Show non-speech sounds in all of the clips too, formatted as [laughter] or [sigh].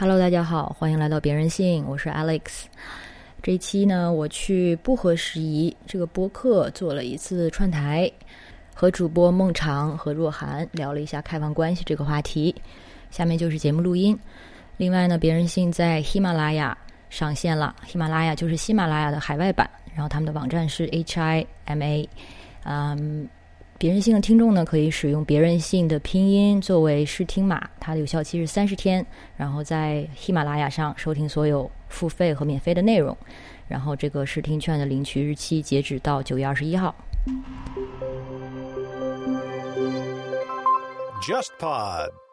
Hello，大家好，欢迎来到别人性，我是 Alex。这一期呢，我去不合时宜这个播客做了一次串台，和主播孟尝和若涵聊了一下开放关系这个话题。下面就是节目录音。另外呢，别人性在喜马拉雅上线了，喜马拉雅就是喜马拉雅的海外版，然后他们的网站是 H I M A，嗯。别人性的听众呢，可以使用别人性的拼音作为试听码，它的有效期是三十天。然后在喜马拉雅上收听所有付费和免费的内容。然后这个试听券的领取日期截止到九月二十一号。JustPod。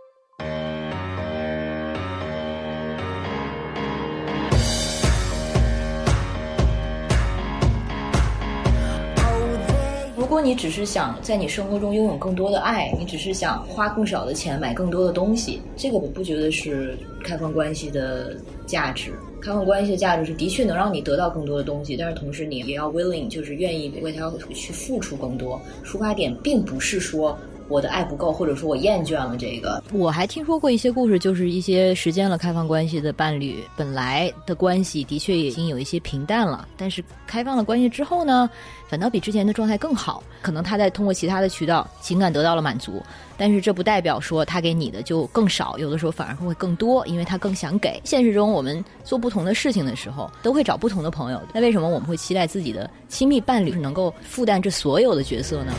如果你只是想在你生活中拥有更多的爱，你只是想花更少的钱买更多的东西，这个我不觉得是开放关系的价值。开放关系的价值是的确能让你得到更多的东西，但是同时你也要 willing，就是愿意为他去付出更多。出发点并不是说。我的爱不够，或者说我厌倦了这个。我还听说过一些故事，就是一些时间了开放关系的伴侣，本来的关系的确已经有一些平淡了，但是开放了关系之后呢，反倒比之前的状态更好。可能他在通过其他的渠道情感得到了满足，但是这不代表说他给你的就更少，有的时候反而会更多，因为他更想给。现实中我们做不同的事情的时候，都会找不同的朋友。那为什么我们会期待自己的亲密伴侣是能够负担这所有的角色呢？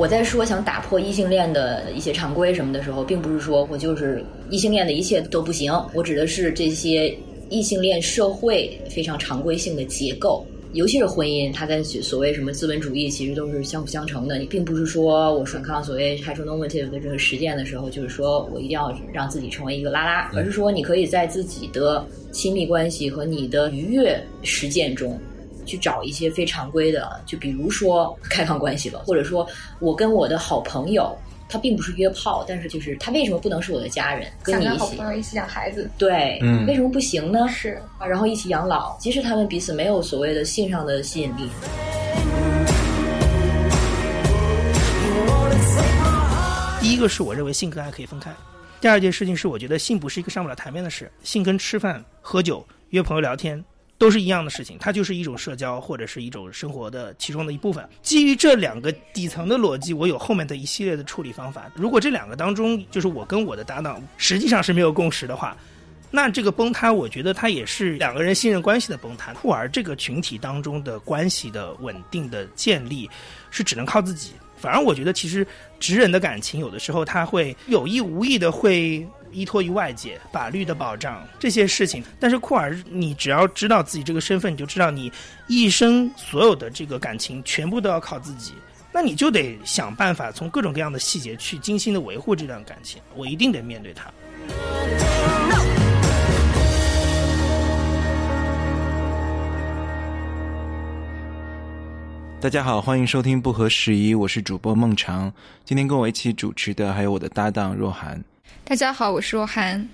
我在说想打破异性恋的一些常规什么的时候，并不是说我就是异性恋的一切都不行。我指的是这些异性恋社会非常常规性的结构，尤其是婚姻，它跟所谓什么资本主义其实都是相辅相成的。你并不是说我反抗所谓 heteronormative 的这个实践的时候，就是说我一定要让自己成为一个拉拉，而是说你可以在自己的亲密关系和你的愉悦实践中。去找一些非常规的，就比如说开放关系了，或者说我跟我的好朋友，他并不是约炮，但是就是他为什么不能是我的家人？跟你一起一起养孩子，对，嗯为什么不行呢？是啊，然后一起养老，即使他们彼此没有所谓的性上的吸引力。第一个是我认为性跟爱可以分开，第二件事情是我觉得性不是一个上不了台面的事，性跟吃饭、喝酒、约朋友聊天。都是一样的事情，它就是一种社交或者是一种生活的其中的一部分。基于这两个底层的逻辑，我有后面的一系列的处理方法。如果这两个当中，就是我跟我的搭档实际上是没有共识的话，那这个崩塌，我觉得它也是两个人信任关系的崩塌。酷儿这个群体当中的关系的稳定的建立，是只能靠自己。反而我觉得，其实直人的感情有的时候他会有意无意的会。依托于外界法律的保障这些事情，但是库尔，你只要知道自己这个身份，你就知道你一生所有的这个感情全部都要靠自己，那你就得想办法从各种各样的细节去精心的维护这段感情。我一定得面对它。大家好，欢迎收听不合时宜，我是主播孟尝。今天跟我一起主持的还有我的搭档若涵。大家好，我是若涵。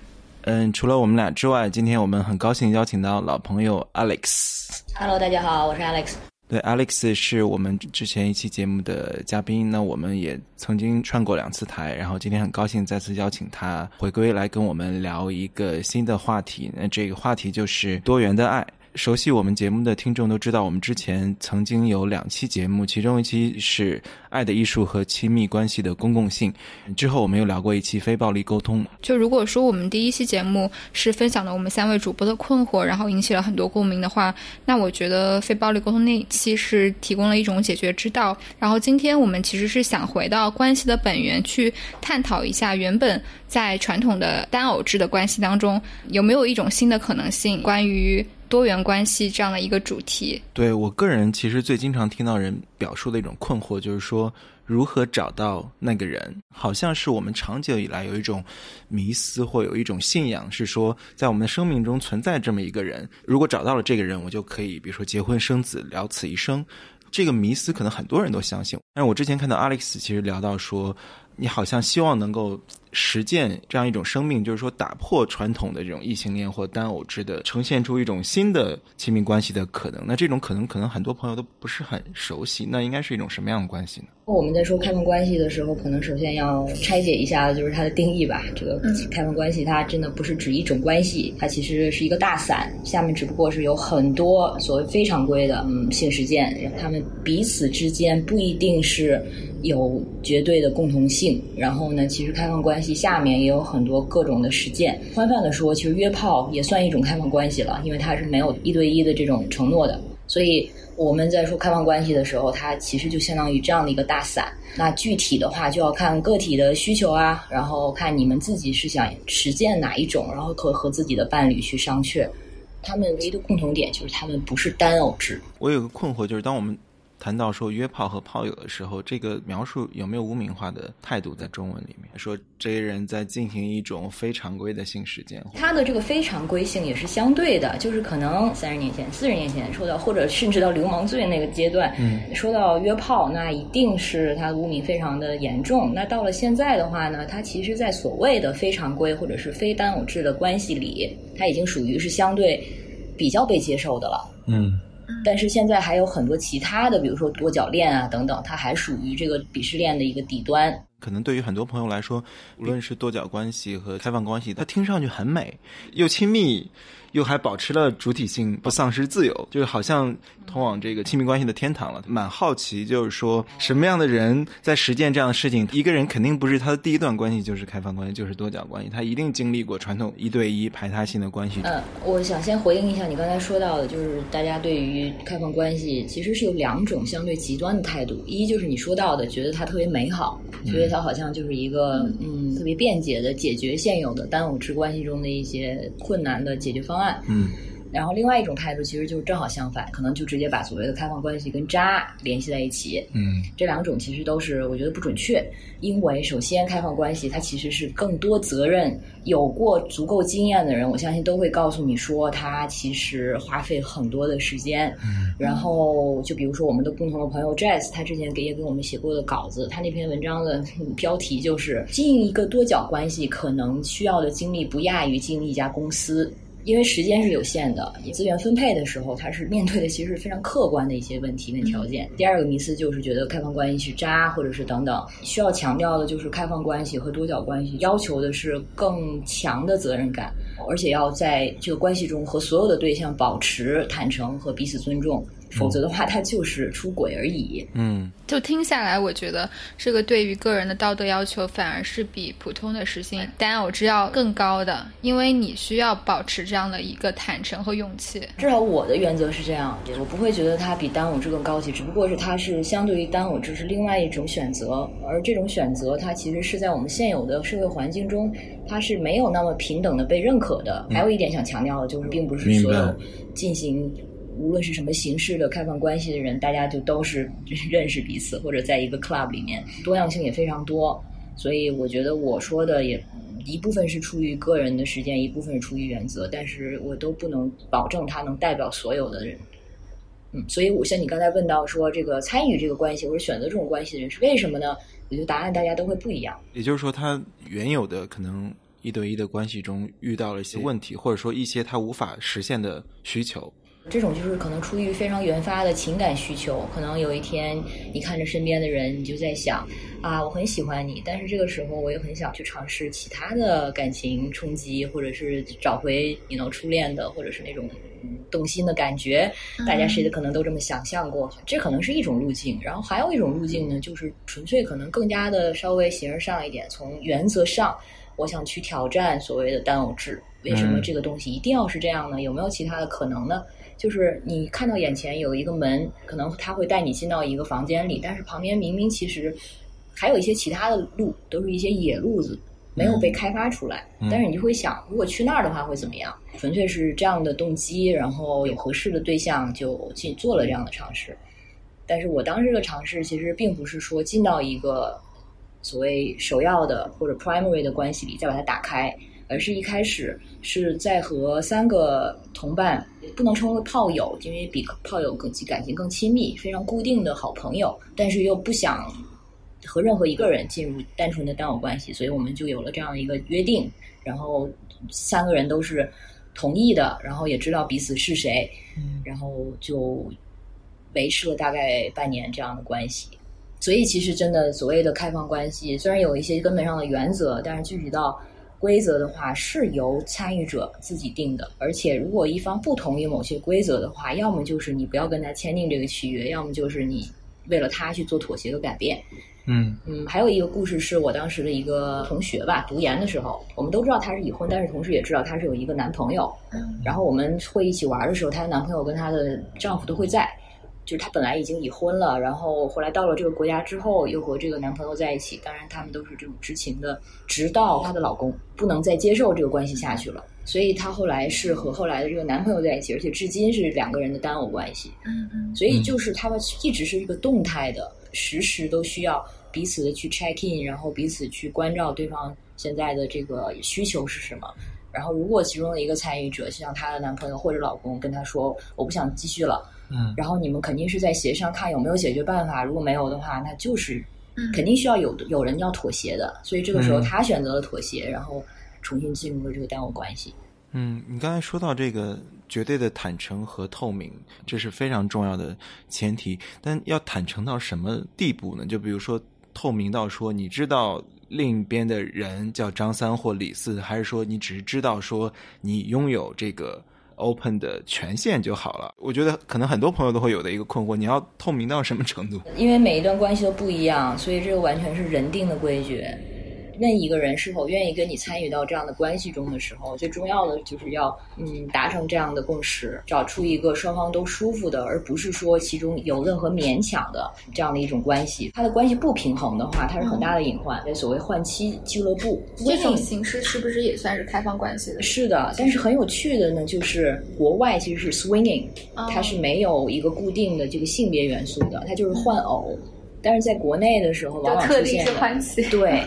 嗯，除了我们俩之外，今天我们很高兴邀请到老朋友 Alex。Hello，大家好，我是 Alex。对，Alex 是我们之前一期节目的嘉宾，那我们也曾经串过两次台，然后今天很高兴再次邀请他回归来跟我们聊一个新的话题。那这个话题就是多元的爱。熟悉我们节目的听众都知道，我们之前曾经有两期节目，其中一期是《爱的艺术和亲密关系的公共性》，之后我们又聊过一期非暴力沟通。就如果说我们第一期节目是分享了我们三位主播的困惑，然后引起了很多共鸣的话，那我觉得非暴力沟通那一期是提供了一种解决之道。然后今天我们其实是想回到关系的本源，去探讨一下原本在传统的单偶制的关系当中有没有一种新的可能性，关于。多元关系这样的一个主题，对我个人其实最经常听到人表述的一种困惑，就是说如何找到那个人？好像是我们长久以来有一种迷思或有一种信仰，是说在我们的生命中存在这么一个人，如果找到了这个人，我就可以比如说结婚生子了此一生。这个迷思可能很多人都相信，但是我之前看到 Alex 其实聊到说，你好像希望能够。实践这样一种生命，就是说打破传统的这种异性恋或单偶制的，呈现出一种新的亲密关系的可能。那这种可能，可能很多朋友都不是很熟悉。那应该是一种什么样的关系呢？我们在说开放关系的时候，可能首先要拆解一下，就是它的定义吧。这个开放关系，它真的不是指一种关系，它其实是一个大伞，下面只不过是有很多所谓非常规的嗯性实践，他们彼此之间不一定是有绝对的共同性。然后呢，其实开放关系下面也有很多各种的实践。宽泛的说，其实约炮也算一种开放关系了，因为它是没有一对一的这种承诺的，所以。我们在说开放关系的时候，它其实就相当于这样的一个大伞。那具体的话，就要看个体的需求啊，然后看你们自己是想实践哪一种，然后可和自己的伴侣去商榷。他们唯一的共同点就是他们不是单偶制。我有个困惑，就是当我们。谈到说约炮和炮友的时候，这个描述有没有污名化的态度在中文里面？说这些人在进行一种非常规的性实践，他的这个非常规性也是相对的，就是可能三十年前、四十年前说到，或者甚至到流氓罪那个阶段，嗯，说到约炮，那一定是他的污名非常的严重。那到了现在的话呢，他其实，在所谓的非常规或者是非单偶制的关系里，他已经属于是相对比较被接受的了，嗯。但是现在还有很多其他的，比如说多角恋啊等等，它还属于这个鄙视链的一个底端。可能对于很多朋友来说，无论是多角关系和开放关系，它听上去很美，又亲密。又还保持了主体性，不丧失自由，就是好像通往这个亲密关系的天堂了。蛮好奇，就是说什么样的人在实践这样的事情？一个人肯定不是他的第一段关系就是开放关系，就是多角关系，他一定经历过传统一对一排他性的关系。嗯，我想先回应一下你刚才说到的，就是大家对于开放关系其实是有两种相对极端的态度。一就是你说到的，觉得它特别美好，觉得它好像就是一个嗯特别便捷的解决现有的单偶制关系中的一些困难的解决方案。嗯，然后另外一种态度其实就是正好相反，可能就直接把所谓的开放关系跟渣联系在一起。嗯，这两种其实都是我觉得不准确，因为首先开放关系它其实是更多责任，有过足够经验的人，我相信都会告诉你说，他其实花费很多的时间。嗯，然后就比如说我们的共同的朋友 Jazz，他之前给也给我们写过的稿子，他那篇文章的标题就是经营一个多角关系可能需要的精力不亚于经营一家公司。因为时间是有限的，资源分配的时候，它是面对的其实是非常客观的一些问题跟条件。第二个迷思就是觉得开放关系是渣，或者是等等。需要强调的就是开放关系和多角关系要求的是更强的责任感，而且要在这个关系中和所有的对象保持坦诚和彼此尊重。否则的话，他就是出轨而已。嗯，就听下来，我觉得这个对于个人的道德要求反而是比普通的实行单偶制要更高的，因为你需要保持这样的一个坦诚和勇气。至少我的原则是这样，我不会觉得它比单偶制更高级，只不过是它是相对于单偶制是另外一种选择，而这种选择它其实是在我们现有的社会环境中，它是没有那么平等的被认可的。还有一点想强调的就是，并不是所有进行。无论是什么形式的开放关系的人，大家就都是 [laughs] 认识彼此，或者在一个 club 里面，多样性也非常多。所以我觉得我说的也一部分是出于个人的时间，一部分是出于原则，但是我都不能保证它能代表所有的人。嗯，所以我像你刚才问到说，这个参与这个关系或者选择这种关系的人是为什么呢？我觉得答案大家都会不一样。也就是说，他原有的可能一对一的关系中遇到了一些问题，或者说一些他无法实现的需求。这种就是可能出于非常原发的情感需求，可能有一天你看着身边的人，你就在想啊，我很喜欢你，但是这个时候我也很想去尝试其他的感情冲击，或者是找回你能初恋的，或者是那种动心的感觉。大家谁的可能都这么想象过，这可能是一种路径。然后还有一种路径呢，就是纯粹可能更加的稍微形而上一点，从原则上，我想去挑战所谓的单偶制。为什么这个东西一定要是这样呢？有没有其他的可能呢？就是你看到眼前有一个门，可能他会带你进到一个房间里，但是旁边明明其实还有一些其他的路，都是一些野路子，没有被开发出来。但是你就会想，如果去那儿的话会怎么样？纯粹是这样的动机，然后有合适的对象就去做了这样的尝试。但是我当时的尝试其实并不是说进到一个所谓首要的或者 primary 的关系里再把它打开。而是一开始是在和三个同伴，不能称为炮友，因为比炮友更感情更亲密，非常固定的好朋友，但是又不想和任何一个人进入单纯的单偶关系，所以我们就有了这样一个约定，然后三个人都是同意的，然后也知道彼此是谁，然后就维持了大概半年这样的关系。所以其实真的所谓的开放关系，虽然有一些根本上的原则，但是具体到规则的话，是由参与者自己定的。而且如果一方不同意某些规则的话，要么就是你不要跟他签订这个契约，要么就是你为了他去做妥协和改变。嗯嗯，还有一个故事是我当时的一个同学吧，读研的时候，我们都知道她是已婚，但是同时也知道她是有一个男朋友。然后我们会一起玩的时候，她的男朋友跟她的丈夫都会在。就是她本来已经已婚了，然后后来到了这个国家之后，又和这个男朋友在一起。当然，他们都是这种知情的，直到她的老公不能再接受这个关系下去了，所以她后来是和后来的这个男朋友在一起，而且至今是两个人的单偶关系。嗯嗯所以就是他们一直是一个动态的，时时都需要彼此的去 check in，然后彼此去关照对方现在的这个需求是什么。然后，如果其中的一个参与者，像她的男朋友或者老公跟她说我不想继续了，嗯然后你们肯定是在协商看有没有解决办法，如果没有的话，那就是嗯肯定需要有有人要妥协的。所以这个时候他选择了妥协，然后重新进入了这个单偶关系。嗯，你刚才说到这个绝对的坦诚和透明，这是非常重要的前提。但要坦诚到什么地步呢？就比如说透明到说你知道另一边的人叫张三或李四，还是说你只是知道说你拥有这个 open 的权限就好了？我觉得可能很多朋友都会有的一个困惑：你要透明到什么程度？因为每一段关系都不一样，所以这个完全是人定的规矩。任一个人是否愿意跟你参与到这样的关系中的时候，最重要的就是要嗯达成这样的共识，找出一个双方都舒服的，而不是说其中有任何勉强的这样的一种关系。它的关系不平衡的话，它是很大的隐患。所谓换妻俱乐部，这种形式是不是也算是开放关系的？是的，但是很有趣的呢，就是国外其实是 swinging，哦它是没有一个固定的这个性别元素的，它就是换偶。但是在国内的时候，往就往特定是出现的换妻。对，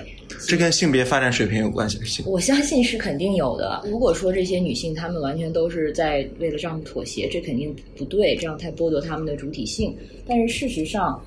这跟性别发展水平有关系？我相信是肯定有的。如果说这些女性她们完全都是在为了丈夫妥协，这肯定不对，这样太剥夺她们的主体性。但是事实上，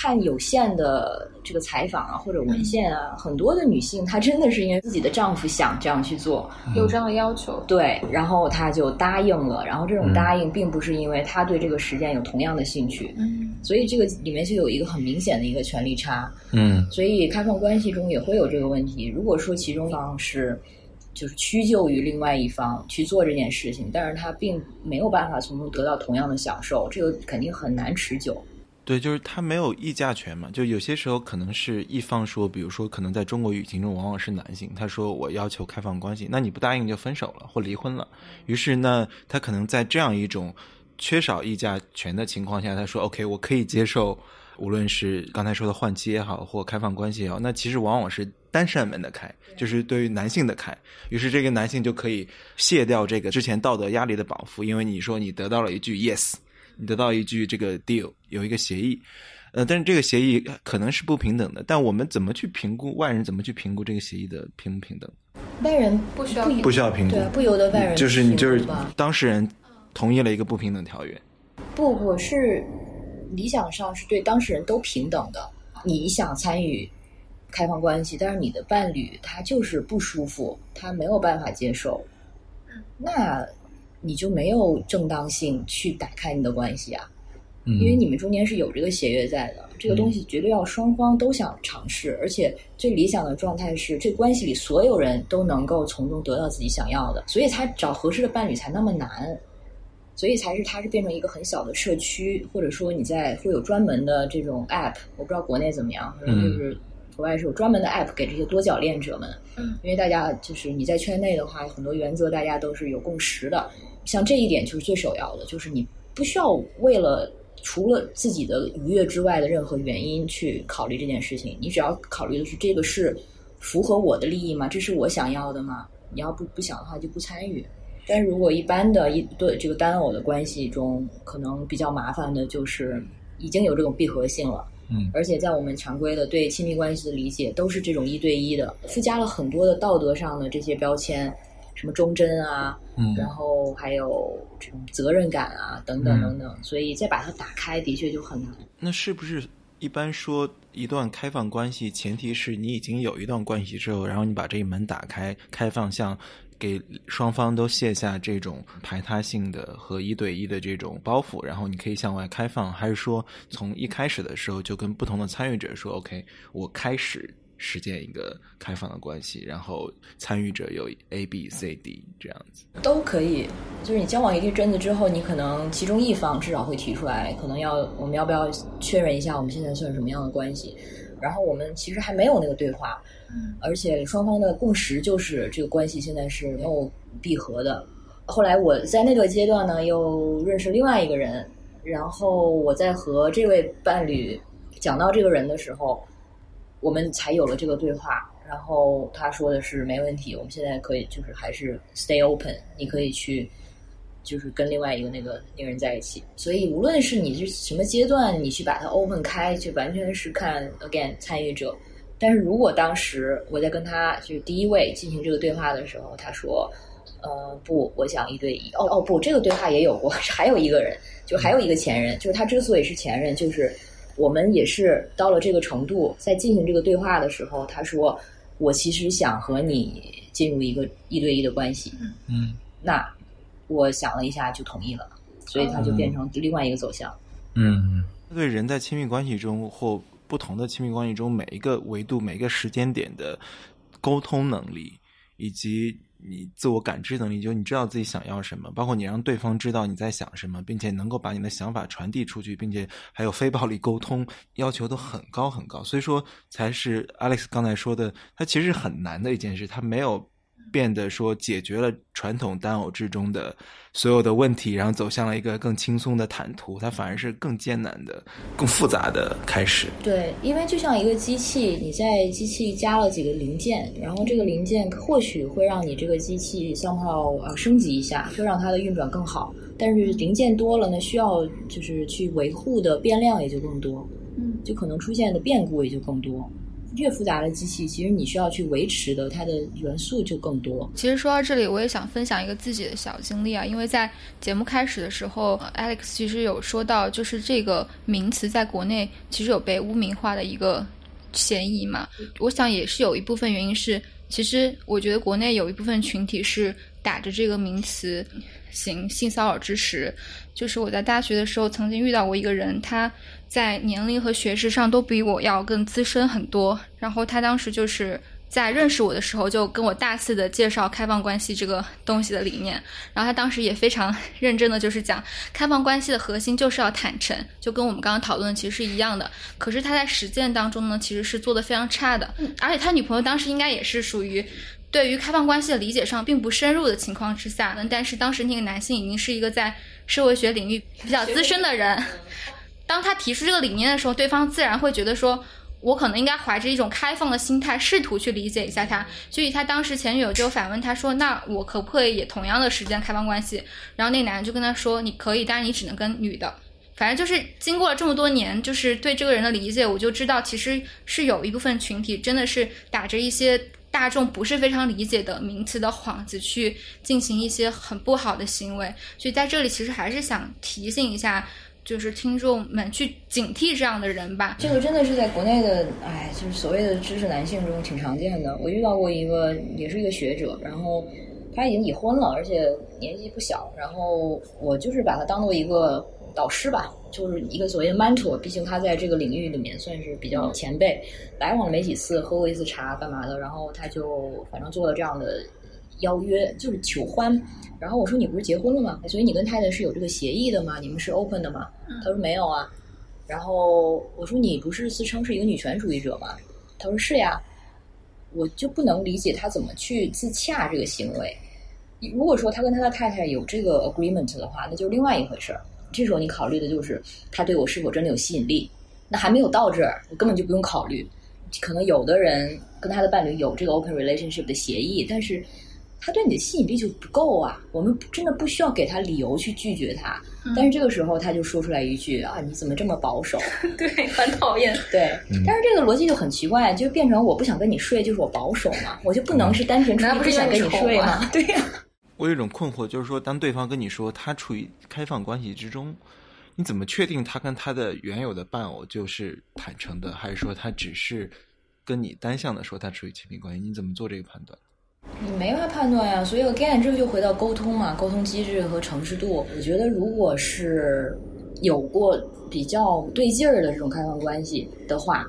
看有限的这个采访啊或者文献啊，很多的女性她真的是因为自己的丈夫想这样去做，有这样的要求。对，然后她就答应了。然后这种答应并不是因为她对这个实践有同样的兴趣，嗯所以这个里面就有一个很明显的一个权利差。嗯所以开放关系中也会有这个问题。如果说其中一方是就是屈就于另外一方去做这件事情，但是他并没有办法从中得到同样的享受，这个肯定很难持久。对，就是他没有议价权嘛。就有些时候可能是一方说，比如说可能在中国语境中往往是男性，他说我要求开放关系，那你不答应就分手了或离婚了。于是呢，他可能在这样一种缺少议价权的情况下，他说 OK，我可以接受，无论是刚才说的换妻也好，或开放关系也好，那其实往往是单扇门的开，就是对于男性的开。于是这个男性就可以卸掉这个之前道德压力的绑缚，因为你说你得到了一句 yes。你得到一句这个 deal 有一个协议，呃，但是这个协议可能是不平等的。但我们怎么去评估外人怎么去评估这个协议的平不平等？外人不需要不不需要评估对，啊，不由得外人就是你就是当事人同意了一个不平等条约。不，我是理想上是对当事人都平等的。你想参与开放关系，但是你的伴侣他就是不舒服，他没有办法接受，那你就没有正当性去打开你的关系啊。嗯。因为你们中间是有这个协约在的，这个东西绝对要双方都想尝试，而且最理想的状态是这关系里所有人都能够从中得到自己想要的，所以他找合适的伴侣才那么难，所以才是它是变成一个很小的社区，或者说你在会有专门的这种 app，我不知道国内怎么样，反正就是国外是有专门的 app 给这些多角恋者们，嗯，因为大家就是你在圈内的话，很多原则大家都是有共识的，像这一点就是最首要的，就是你不需要为了除了自己的愉悦之外的任何原因去考虑这件事情，你只要考虑的是这个是符合我的利益吗？这是我想要的吗？你要不不想的话就不参与。但是如果一般的一对这个单偶的关系中，可能比较麻烦的就是已经有这种闭合性了。嗯而且在我们常规的对亲密关系的理解都是这种一对一的，附加了很多的道德上的这些标签，什么忠贞啊，嗯然后还有这种责任感啊，等等嗯等等，所以再把它打开，的确就很难。那是不是一般说一段开放关系，前提是你已经有一段关系之后，然后你把这一门打开，开放向给双方都卸下这种排他性的和一对一的这种包袱，然后你可以向外开放，还是说从一开始的时候就跟不同的参与者说，OK，我开始。实践一个开放的关系，然后参与者有 A、B、C、D 这样子，都可以。就是你交往一定阵子之后，你可能其中一方至少会提出来，可能要我们要不要确认一下我们现在算什么样的关系。然后我们其实还没有那个对话，嗯而且双方的共识就是这个关系现在是没有闭合的。后来我在那个阶段呢，又认识另外一个人，然后我在和这位伴侣讲到这个人的时候。我们才有了这个对话，然后他说的是没问题，我们现在可以就是还是 stay open，你可以去就是跟另外一个那个那个人在一起。所以无论是你是什么阶段，你去把它 open 开，就完全是看 again 参与者。但是如果当时我在跟他就是第一位进行这个对话的时候，他说呃不，我想一对一。哦哦不，这个对话也有过，[laughs] 还有一个人，就还有一个前任，就是他之所以是前任，就是。我们也是到了这个程度，在进行这个对话的时候，他说：“我其实想和你进入一个一对一的关系。”嗯，那我想了一下就同意了，所以他就变成另外一个走向。嗯，对人在亲密关系中或不同的亲密关系中每一个维度、每个时间点的沟通能力以及。你自我感知能力，就你知道自己想要什么，包括你让对方知道你在想什么，并且能够把你的想法传递出去，并且还有非暴力沟通，要求都很高很高。所以说，才是 Alex 刚才说的，它其实很难的一件事，它没有。变得说解决了传统单偶制中的所有的问题，然后走向了一个更轻松的坦途，它反而是更艰难的、更复杂的开始。对，因为就像一个机器，你在机器加了几个零件，然后这个零件或许会让你这个机器消耗呃升级一下，就让它的运转更好。但是零件多了，呢需要就是去维护的变量也就更多，嗯，就可能出现的变故也就更多。越复杂的机器，其实你需要去维持的，它的元素就更多。其实说到这里，我也想分享一个自己的小经历啊，因为在节目开始的时候，Alex 其实有说到，就是这个名词在国内其实有被污名化的一个嫌疑嘛。我想也是有一部分原因是，其实我觉得国内有一部分群体是打着这个名词行性骚扰之实。就是我在大学的时候曾经遇到过一个人，他。在年龄和学识上都比我要更资深很多。然后他当时就是在认识我的时候，就跟我大肆的介绍开放关系这个东西的理念。然后他当时也非常 [laughs] 认真的就是讲，开放关系的核心就是要坦诚，就跟我们刚刚讨论的其实是一样的。可是他在实践当中呢，其实是做的非常差的。而且他女朋友当时应该也是属于对于开放关系的理解上并不深入的情况之下。但是当时那个男性已经是一个在社会学领域比较资深的人。[laughs] 当他提出这个理念的时候，对方自然会觉得说，我可能应该怀着一种开放的心态，试图去理解一下他。所以，他当时前女友就反问他说：“那我可不可以也同样的时间开放关系？”然后那男的就跟他说：“你可以，但是你只能跟女的。”反正就是经过了这么多年，就是对这个人的理解，我就知道其实是有一部分群体真的是打着一些大众不是非常理解的名词的幌子去进行一些很不好的行为。所以在这里，其实还是想提醒一下。就是听众们去警惕这样的人吧。这个真的是在国内的，哎，就是所谓的知识男性中挺常见的。我遇到过一个，也是一个学者，然后他已经已婚了，而且年纪不小。然后我就是把他当做一个导师吧，就是一个所谓的 mentor。毕竟他在这个领域里面算是比较前辈，来往了没几次，喝过一次茶干嘛的。然后他就反正做了这样的。邀约就是求欢，然后我说你不是结婚了吗？所以你跟太太是有这个协议的吗？你们是 open 的吗？他说没有啊。然后我说你不是自称是一个女权主义者吗？他说是呀。我就不能理解他怎么去自洽这个行为。如果说他跟他的太太有这个 agreement 的话，那就是另外一回事儿。这时候你考虑的就是他对我是否真的有吸引力。那还没有到这儿，我根本就不用考虑。可能有的人跟他的伴侣有这个 open relationship 的协议，但是。他对你的吸引力就不够啊！我们真的不需要给他理由去拒绝他。但是这个时候他就说出来一句：“啊，你怎么这么保守？” [laughs] 对，很讨厌。对，但是这个逻辑就很奇怪，就变成我不想跟你睡，就是我保守嘛？我就不能是单纯出于不想跟你睡吗？[laughs] 对呀。我有一种困惑，就是说，当对方跟你说他处于开放关系之中，你怎么确定他跟他的原有的伴偶就是坦诚的，还是说他只是跟你单向的说他处于亲密关系？你怎么做这个判断？你没法判断呀，所以 again 这个就回到沟通嘛，沟通机制和诚实度。我觉得如果是有过比较对劲儿的这种开放关系的话，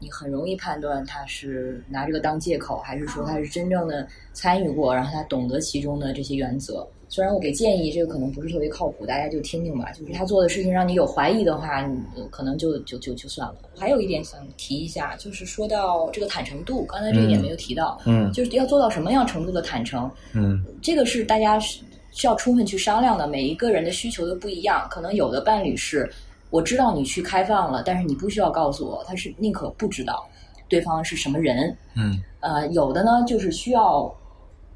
你很容易判断他是拿这个当借口，还是说他是真正的参与过，然后他懂得其中的这些原则。虽然我给建议，这个可能不是特别靠谱，大家就听听吧。就是他做的事情让你有怀疑的话，你可能就就就就算了。还有一点想提一下，就是说到这个坦诚度，刚才这一点没有提到，嗯就是要做到什么样程度的坦诚，嗯这个是大家是需要充分去商量的。每一个人的需求都不一样，可能有的伴侣是我知道你去开放了，但是你不需要告诉我，他是宁可不知道对方是什么人。嗯呃，有的呢就是需要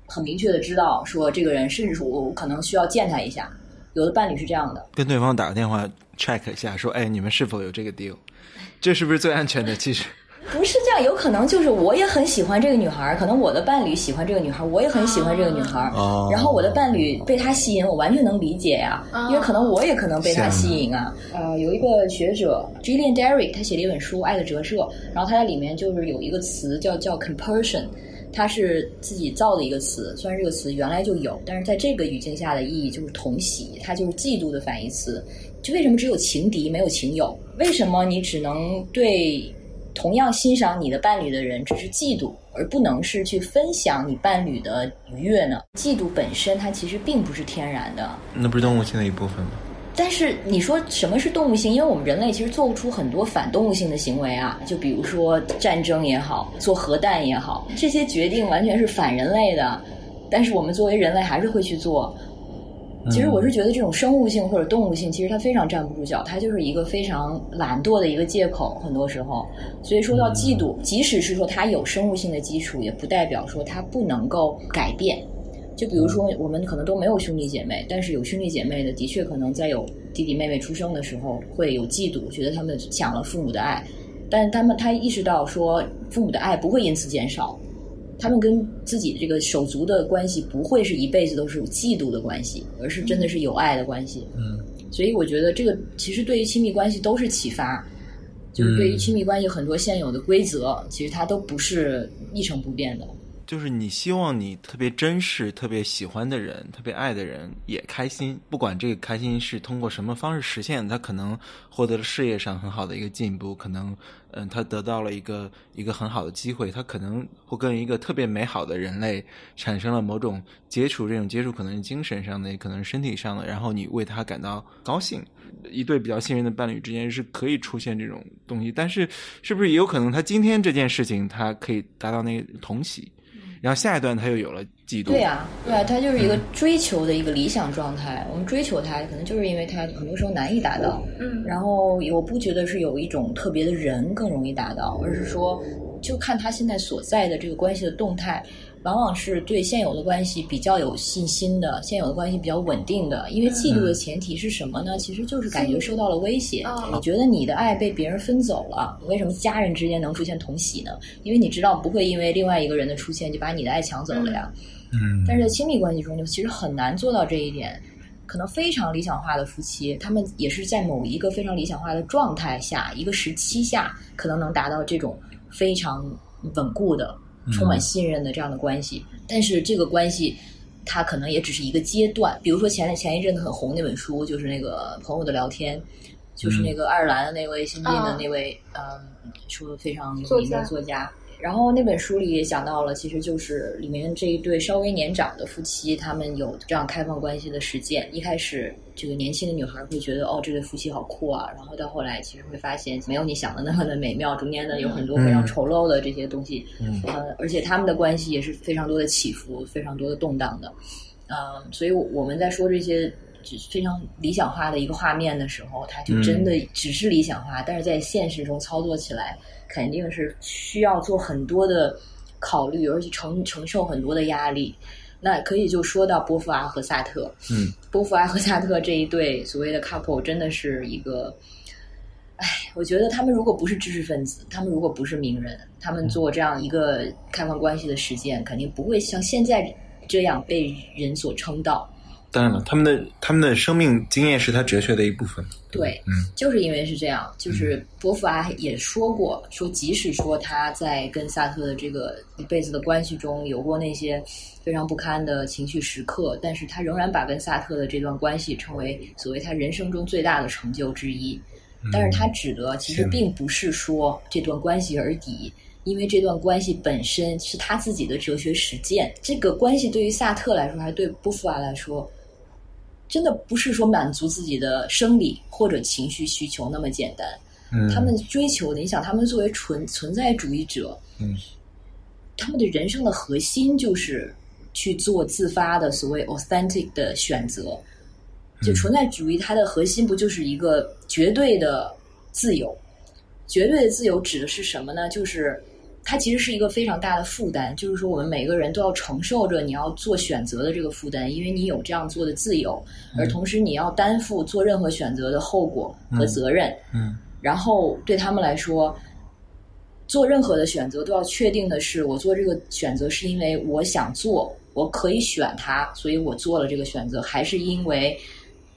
很明确的知道说这个人，甚至说我可能需要见他一下。有的伴侣是这样的，跟对方打个电话 check 一下，说，哎，你们是否有这个 deal？这是不是最安全的？其实，不是这样，有可能就是我也很喜欢这个女孩儿，可能我的伴侣喜欢这个女孩儿，我也很喜欢这个女孩儿，哦然后我的伴侣被她吸引，我完全能理解呀、因为可能我也可能被她吸引啊。呃，有一个学者 Jillian Derrick，他写了一本书《爱的折射》，然后他在里面就是有一个词叫叫 compulsion。它是自己造的一个词，虽然这个词原来就有，但是在这个语境下的意义就是同喜，它就是嫉妒的反义词。就为什么只有情敌没有情友？为什么你只能对同样欣赏你的伴侣的人只是嫉妒，而不能是去分享你伴侣的愉悦呢？嫉妒本身它其实并不是天然的，那不是动物性的一部分吗？但是你说什么是动物性？因为我们人类其实做不出很多反动物性的行为啊，就比如说战争也好，做核弹也好，这些决定完全是反人类的。但是我们作为人类还是会去做。其实我是觉得这种生物性或者动物性，其实它非常站不住脚，它就是一个非常懒惰的一个借口。很多时候，所以说到嫉妒，即使是说它有生物性的基础，也不代表说它不能够改变。就比如说，我们可能都没有兄弟姐妹，但是有兄弟姐妹的，的确可能在有弟弟妹妹出生的时候会有嫉妒，觉得他们抢了父母的爱，但他们他意识到说父母的爱不会因此减少，他们跟自己这个手足的关系不会是一辈子都是有嫉妒的关系，而是真的是有爱的关系。嗯，所以我觉得这个其实对于亲密关系都是启发，就是对于亲密关系很多现有的规则，其实它都不是一成不变的。就是你希望你特别珍视、特别喜欢的人、特别爱的人也开心，不管这个开心是通过什么方式实现，他可能获得了事业上很好的一个进步，可能嗯，他得到了一个一个很好的机会，他可能会跟一个特别美好的人类产生了某种接触，这种接触可能是精神上的，也可能是身体上的，然后你为他感到高兴。一对比较信任的伴侣之间是可以出现这种东西，但是是不是也有可能他今天这件事情他可以达到那个同喜？然后下一段他又有了嫉妒。对啊，对啊，他就是一个追求的一个理想状态。我们追求他，可能就是因为他很多时候难以达到。嗯然后我不觉得是有一种特别的人更容易达到，而是说，就看他现在所在的这个关系的动态，往往是对现有的关系比较有信心的，现有的关系比较稳定的。因为嫉妒的前提是什么呢？其实就是感觉受到了威胁，哦你觉得你的爱被别人分走了。为什么家人之间能出现同喜呢？因为你知道不会因为另外一个人的出现就把你的爱抢走了呀。嗯，但是在亲密关系中，就其实很难做到这一点。可能非常理想化的夫妻，他们也是在某一个非常理想化的状态下，一个时期下，可能能达到这种非常稳固的、充满信任的这样的关系。但是这个关系，它可能也只是一个阶段。比如说前前一阵子很红那本书，就是那个朋友的聊天，就是那个爱尔兰的那位新晋的那位，嗯，说的非常有名的作家。然后那本书里也讲到了，其实就是里面这一对稍微年长的夫妻，他们有这样开放关系的实践。一开始，这个年轻的女孩会觉得，哦，这对夫妻好酷啊。然后到后来，其实会发现没有你想的那么的美妙，中间呢有很多非常丑陋的这些东西。嗯呃，而且他们的关系也是非常多的起伏，非常多的动荡的。嗯、所以我们在说这些。非常理想化的一个画面的时候，它就真的只是理想化，但是在现实中操作起来，肯定是需要做很多的考虑，而且承承受很多的压力。那可以就说到波伏娃和萨特，嗯，[laughs] 波伏娃和萨特这一对所谓的 couple 真的是一个，哎，我觉得他们如果不是知识分子，他们如果不是名人，他们做这样一个开放关系的实践，肯定不会像现在这样被人所称道。当然了，他们的他们的生命经验是他哲学的一部分。对，嗯，就是因为是这样，就是波伏娃也说过，说即使说他在跟萨特的这个一辈子的关系中有过那些非常不堪的情绪时刻，但是他仍然把跟萨特的这段关系称为所谓他人生中最大的成就之一。但是他指的其实并不是说这段关系而已，因为这段关系本身是他自己的哲学实践。这个关系对于萨特来说，还是对波伏娃来说，真的不是说满足自己的生理或者情绪需求那么简单。嗯，他们追求的，你想，他们作为存存在主义者，嗯，他们的人生的核心就是去做自发的所谓 authentic 的选择。就存在主义，它的核心不就是一个绝对的自由？绝对的自由指的是什么呢？就是它其实是一个非常大的负担，就是说我们每个人都要承受着你要做选择的这个负担，因为你有这样做的自由，而同时你要担负做任何选择的后果和责任。嗯，然后对他们来说，做任何的选择都要确定的是，我做这个选择是因为我想做，我可以选它，所以我做了这个选择，还是因为。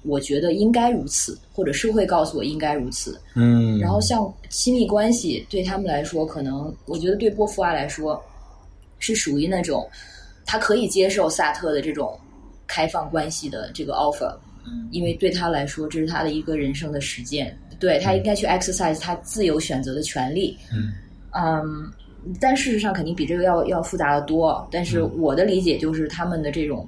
我觉得应该如此，或者社会告诉我应该如此。嗯，然后像亲密关系对他们来说，可能我觉得对波伏娃来说，是属于那种他可以接受萨特的这种开放关系的这个 offer，嗯因为对他来说这是他的一个人生的实践，对他应该去 exercise 他自由选择的权利。嗯嗯，但事实上肯定比这个要要复杂的多。但是我的理解就是他们的这种。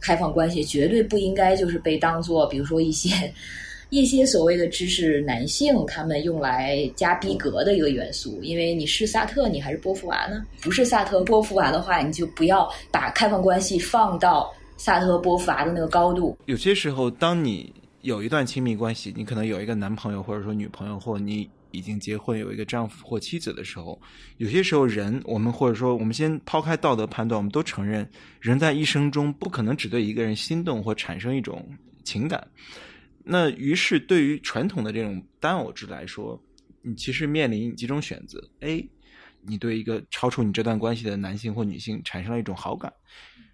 开放关系绝对不应该就是被当做，比如说一些 [laughs] 一些所谓的知识男性他们用来加逼格的一个元素。因为你是萨特，你还是波伏娃呢？不是萨特波伏娃的话，你就不要把开放关系放到萨特波伏娃的那个高度。有些时候，当你有一段亲密关系，你可能有一个男朋友或者说女朋友，或你。已经结婚有一个丈夫或妻子的时候，有些时候人，我们或者说我们先抛开道德判断，我们都承认，人在一生中不可能只对一个人心动或产生一种情感。那于是对于传统的这种单偶制来说，你其实面临几种选择：A，你对一个超出你这段关系的男性或女性产生了一种好感。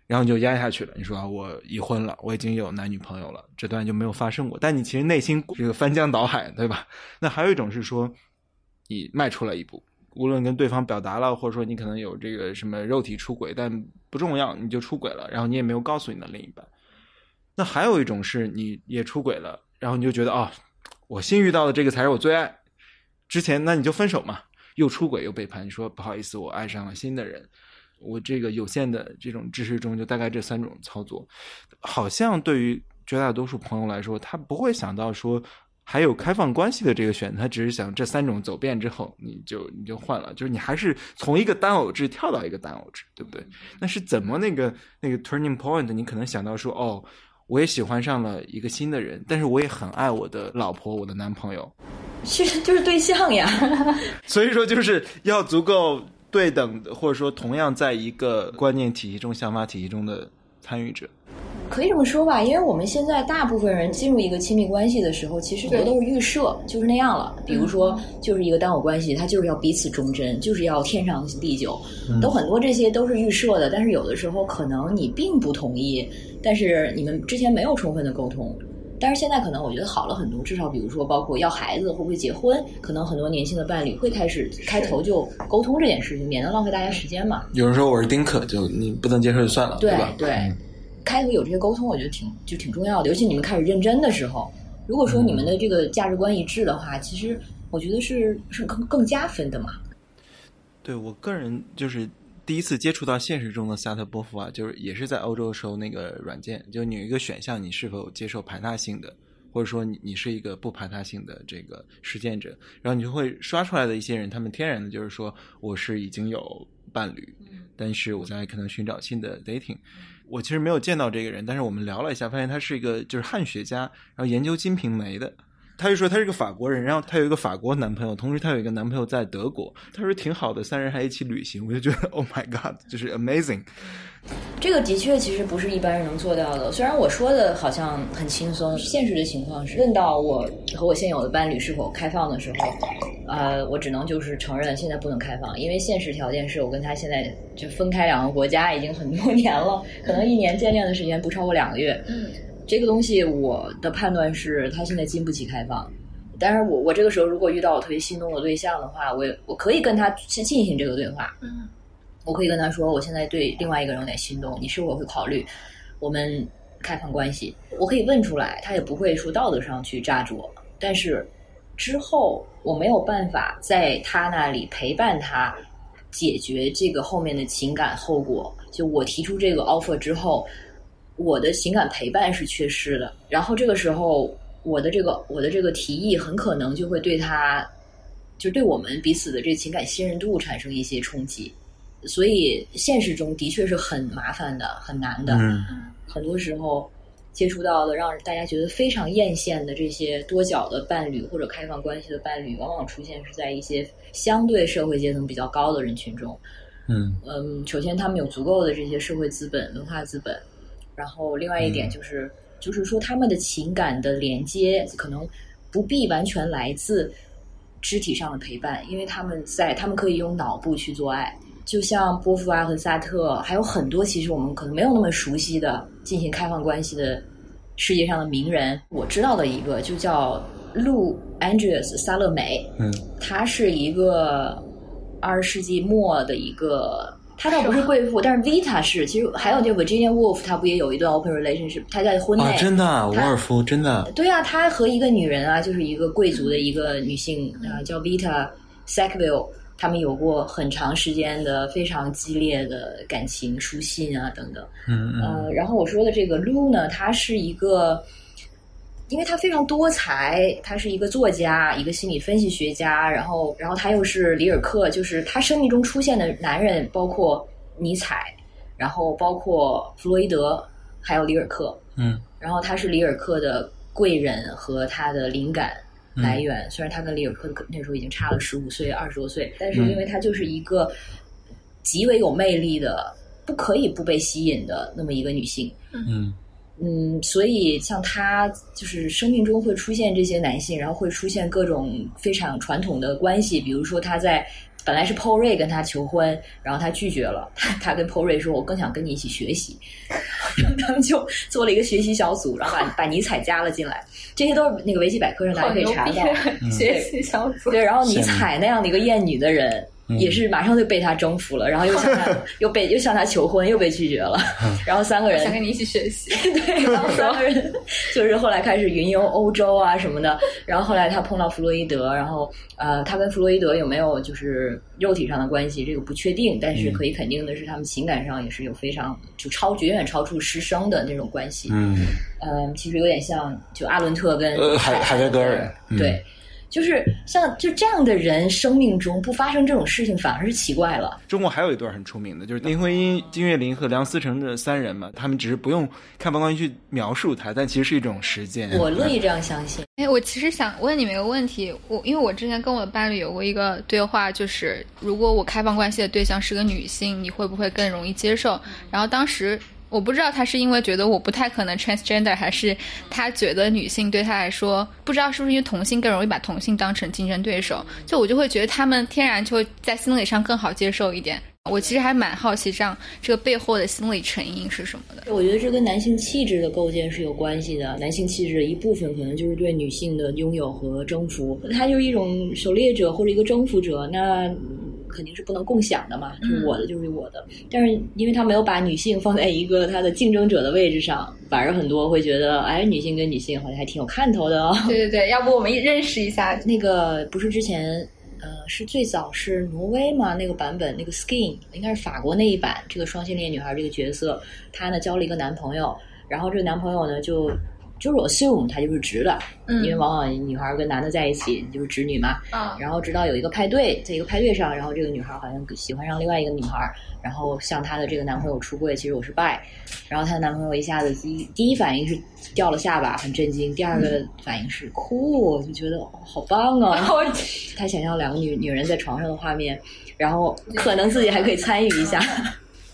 然后你就压下去了。你说我已婚了，我已经有男女朋友了，这段就没有发生过。但你其实内心这个翻江倒海，对吧？那还有一种是说，你迈出了一步，无论跟对方表达了，或者说你可能有这个什么肉体出轨，但不重要，你就出轨了，然后你也没有告诉你的另一半。那还有一种是你也出轨了，然后你就觉得啊，我新遇到的这个才是我最爱。之前那你就分手嘛，又出轨又背叛，你说不好意思，我爱上了新的人。我这个有限的这种知识中，就大概这三种操作，好像对于绝大多数朋友来说，他不会想到说还有开放关系的这个选择，他只是想这三种走遍之后，你就你就换了，就是你还是从一个单偶制跳到一个单偶制，对不对？那是怎么那个那个 turning point？你可能想到说，哦，我也喜欢上了一个新的人，但是我也很爱我的老婆，我的男朋友，其实就是对象呀。[laughs] 所以说，就是要足够。对等的，或者说同样在一个观念体系中、想法体系中的参与者，可以这么说吧？因为我们现在大部分人进入一个亲密关系的时候，其实很多都是预设，就是那样了。比如说，就是一个单偶关系，它就是要彼此忠贞，就是要天长地久，都很多这些都是预设的。但是有的时候可能你并不同意，但是你们之前没有充分的沟通。但是现在可能我觉得好了很多，至少比如说包括要孩子会不会结婚，可能很多年轻的伴侣会开始开头就沟通这件事情，免得浪费大家时间嘛。有人说我是丁克，就你不能接受就算了，对吧？对，开头有这些沟通，我觉得挺就挺重要的。尤其你们开始认真的时候，如果说你们的这个价值观一致的话，其实我觉得是是更更加分的嘛。对我个人就是。第一次接触到现实中的萨特波夫啊，就是也是在欧洲的时候，那个软件就你有一个选项，你是否接受排他性的，或者说你你是一个不排他性的这个实践者，然后你就会刷出来的一些人，他们天然的就是说我是已经有伴侣，但是我在可能寻找新的 dating，我其实没有见到这个人，但是我们聊了一下，发现他是一个就是汉学家，然后研究金瓶梅的。他就说他是个法国人，然后他有一个法国男朋友，同时他有一个男朋友在德国。他说挺好的，三人还一起旅行，我就觉得 [laughs] Oh my God，就是 amazing。这个的确其实不是一般人能做到的。虽然我说的好像很轻松，现实的情况是，问到我和我现有的伴侣是否开放的时候，呃，我只能就是承认现在不能开放，因为现实条件是我跟他现在就分开两个国家已经很多年了，可能一年见面的时间不超过两个月。嗯。这个东西我的判断是，他现在经不起开放。但是我我这个时候如果遇到我特别心动的对象的话，我我可以跟他去进行这个对话。嗯，我可以跟他说，我现在对另外一个人有点心动，你是否会考虑我们开放关系？我可以问出来，他也不会说道德上去扎住我。但是之后我没有办法在他那里陪伴他。解决这个后面的情感后果，就我提出这个 offer 之后，我的情感陪伴是缺失的。然后这个时候，我的这个我的这个提议很可能就会对他，就对我们彼此的这个情感信任度产生一些冲击。所以现实中的确是很麻烦的，很难的。嗯，很多时候。接触到的让大家觉得非常艳羡的这些多角的伴侣或者开放关系的伴侣，往往出现是在一些相对社会阶层比较高的人群中。嗯嗯，首先他们有足够的这些社会资本、文化资本，然后另外一点就是，就是说他们的情感的连接可能不必完全来自肢体上的陪伴，因为他们在他们可以用脑部去做爱。就像波伏娃和萨特，还有很多其实我们可能没有那么熟悉的进行开放关系的世界上的名人。我知道的一个就叫路 Andreas 萨勒美，嗯，他是一个二十世纪末的一个，她倒不是贵妇，但是 Vita 是。其实还有这 Virginia Woolf，她不也有一段 open relationship？她在婚内啊真的，沃尔夫真的，对啊，她和一个女人啊，就是一个贵族的一个女性啊，叫 Vita Sackville。他们有过很长时间的非常激烈的感情书信啊，等等。嗯嗯。呃，然后我说的这个 Lu 呢，她是一个，因为他非常多才，他是一个作家，一个心理分析学家，然后，然后他又是里尔克，就是他生命中出现的男人，包括尼采，然后包括弗洛伊德，还有里尔克。嗯。然后他是里尔克的贵人和他的灵感。来源虽然他跟里尔克那时候已经差了十五岁、二十多岁，但是因为他就是一个极为有魅力的、不可以不被吸引的那么一个女性。嗯嗯，所以像他就是生命中会出现这些男性，然后会出现各种非常传统的关系，比如说他在。本来是 Paul Ray 跟他求婚，然后他拒绝了。他他跟 Paul Ray 说：“我更想跟你一起学习。[laughs] ”他们就做了一个学习小组，然后把把尼采加了进来。这些都是那个维基百科上大家可以查到。[laughs] 学习小组对，然后尼采那样的一个艳女的人。也是马上就被他征服了，然后又向他 [laughs] 又被又向他求婚，又被拒绝了。然后三个人想跟你一起学习，[laughs] 对，然后三个人就是后来开始云游欧洲啊什么的。然后后来他碰到弗洛伊德，然后呃，他跟弗洛伊德有没有就是肉体上的关系，这个不确定，但是可以肯定的是，他们情感上也是有非常就超远远超出师生的那种关系。嗯，嗯，其实有点像就阿伦特跟海海德格尔对。就是像就这样的人，生命中不发生这种事情，反而是奇怪了。中国还有一段很出名的，就是林徽因、金岳霖和梁思成这三人嘛，他们只是不用开放关系去描述它，但其实是一种实践。我乐意这样相信。哎，我其实想问你们一个问题，我因为我之前跟我的伴侣有过一个对话，就是如果我开放关系的对象是个女性，你会不会更容易接受？然后当时。我不知道他是因为觉得我不太可能 transgender，还是他觉得女性对他来说，不知道是不是因为同性更容易把同性当成竞争对手，就我就会觉得他们天然就会在心理上更好接受一点。我其实还蛮好奇，这样这个背后的心理成因是什么的？我觉得这跟男性气质的构建是有关系的。男性气质的一部分可能就是对女性的拥有和征服，他就是一种狩猎者或者一个征服者。那。肯定是不能共享的嘛，就是我的就是我的。但是因为他没有把女性放在一个他的竞争者的位置上，反而很多会觉得，哎，女性跟女性好像还挺有看头的哦。对对对，要不我们认识一下那个？不是之前呃，是最早是挪威嘛？那个版本那个 Skin 应该是法国那一版。这个双性恋女孩这个角色，她呢交了一个男朋友，然后这个男朋友呢就。就是 assume 她就是直的，因为往往女孩跟男的在一起就是直女嘛。啊，然后直到有一个派对，在一个派对上，然后这个女孩好像喜欢上另外一个女孩，然后向她的这个男朋友出柜，其实我是 bi。然后她的男朋友一下子第一第一反应是掉了下巴，很震惊；第二个反应是哭，就觉得好棒啊！[laughs] 他想象两个女女人在床上的画面，然后可能自己还可以参与一下。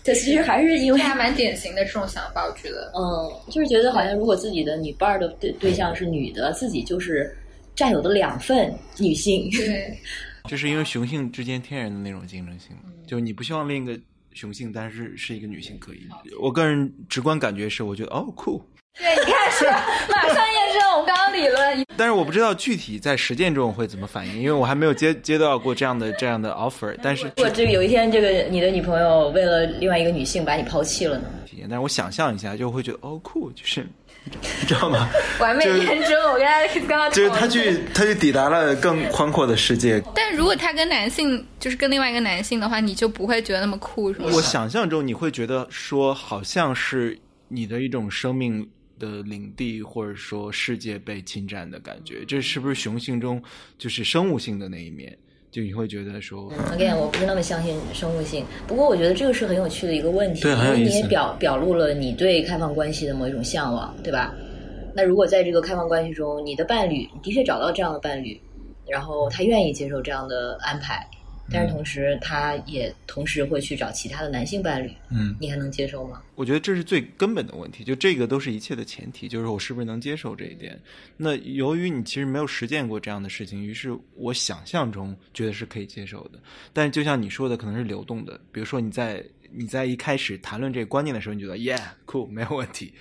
[laughs] 这其实还是因为还蛮典型的这种想法，我觉得，嗯，就是觉得好像如果自己的女伴的对对象是女的，自己就是占有的两份女性。对，[laughs] 这是因为雄性之间天然的那种竞争性，就你不希望另一个雄性，但是是一个女性可以。我个人直观感觉是，我觉得哦，酷。对，你看是马上验证我们刚刚理论。但是我不知道具体在实践中会怎么反应，因为我还没有接接到过这样的这样的 offer。但是如果这个有一天，这个你的女朋友为了另外一个女性把你抛弃了呢？体验，但是我想象一下就会觉得哦酷，就是 [laughs] 你知道吗？完美验证我跟 Alex 刚刚就是他去他去抵达了更宽阔的世界。但如果他跟男性，就是跟另外一个男性的话，你就不会觉得那么酷，是吗？我想象中你会觉得说，好像是你的一种生命的领地或者说世界被侵占的感觉，这是不是雄性中就是生物性的那一面？就你会觉得说，again，我不是那么相信生物性，不过我觉得这个是很有趣的一个问题，对很有意思因为你也表表露了你对开放关系的某一种向往，对吧？那如果在这个开放关系中，你的伴侣的确找到这样的伴侣，然后他愿意接受这样的安排，但是同时他也同时会去找其他的男性伴侣，嗯，你还能接受吗？我觉得这是最根本的问题，就这个都是一切的前提，就是我是不是能接受这一点。那由于你其实没有实践过这样的事情，于是我想象中觉得是可以接受的。但是就像你说的，可能是流动的。比如说你在你在一开始谈论这个观念的时候，你觉得 yeah cool 没有问题，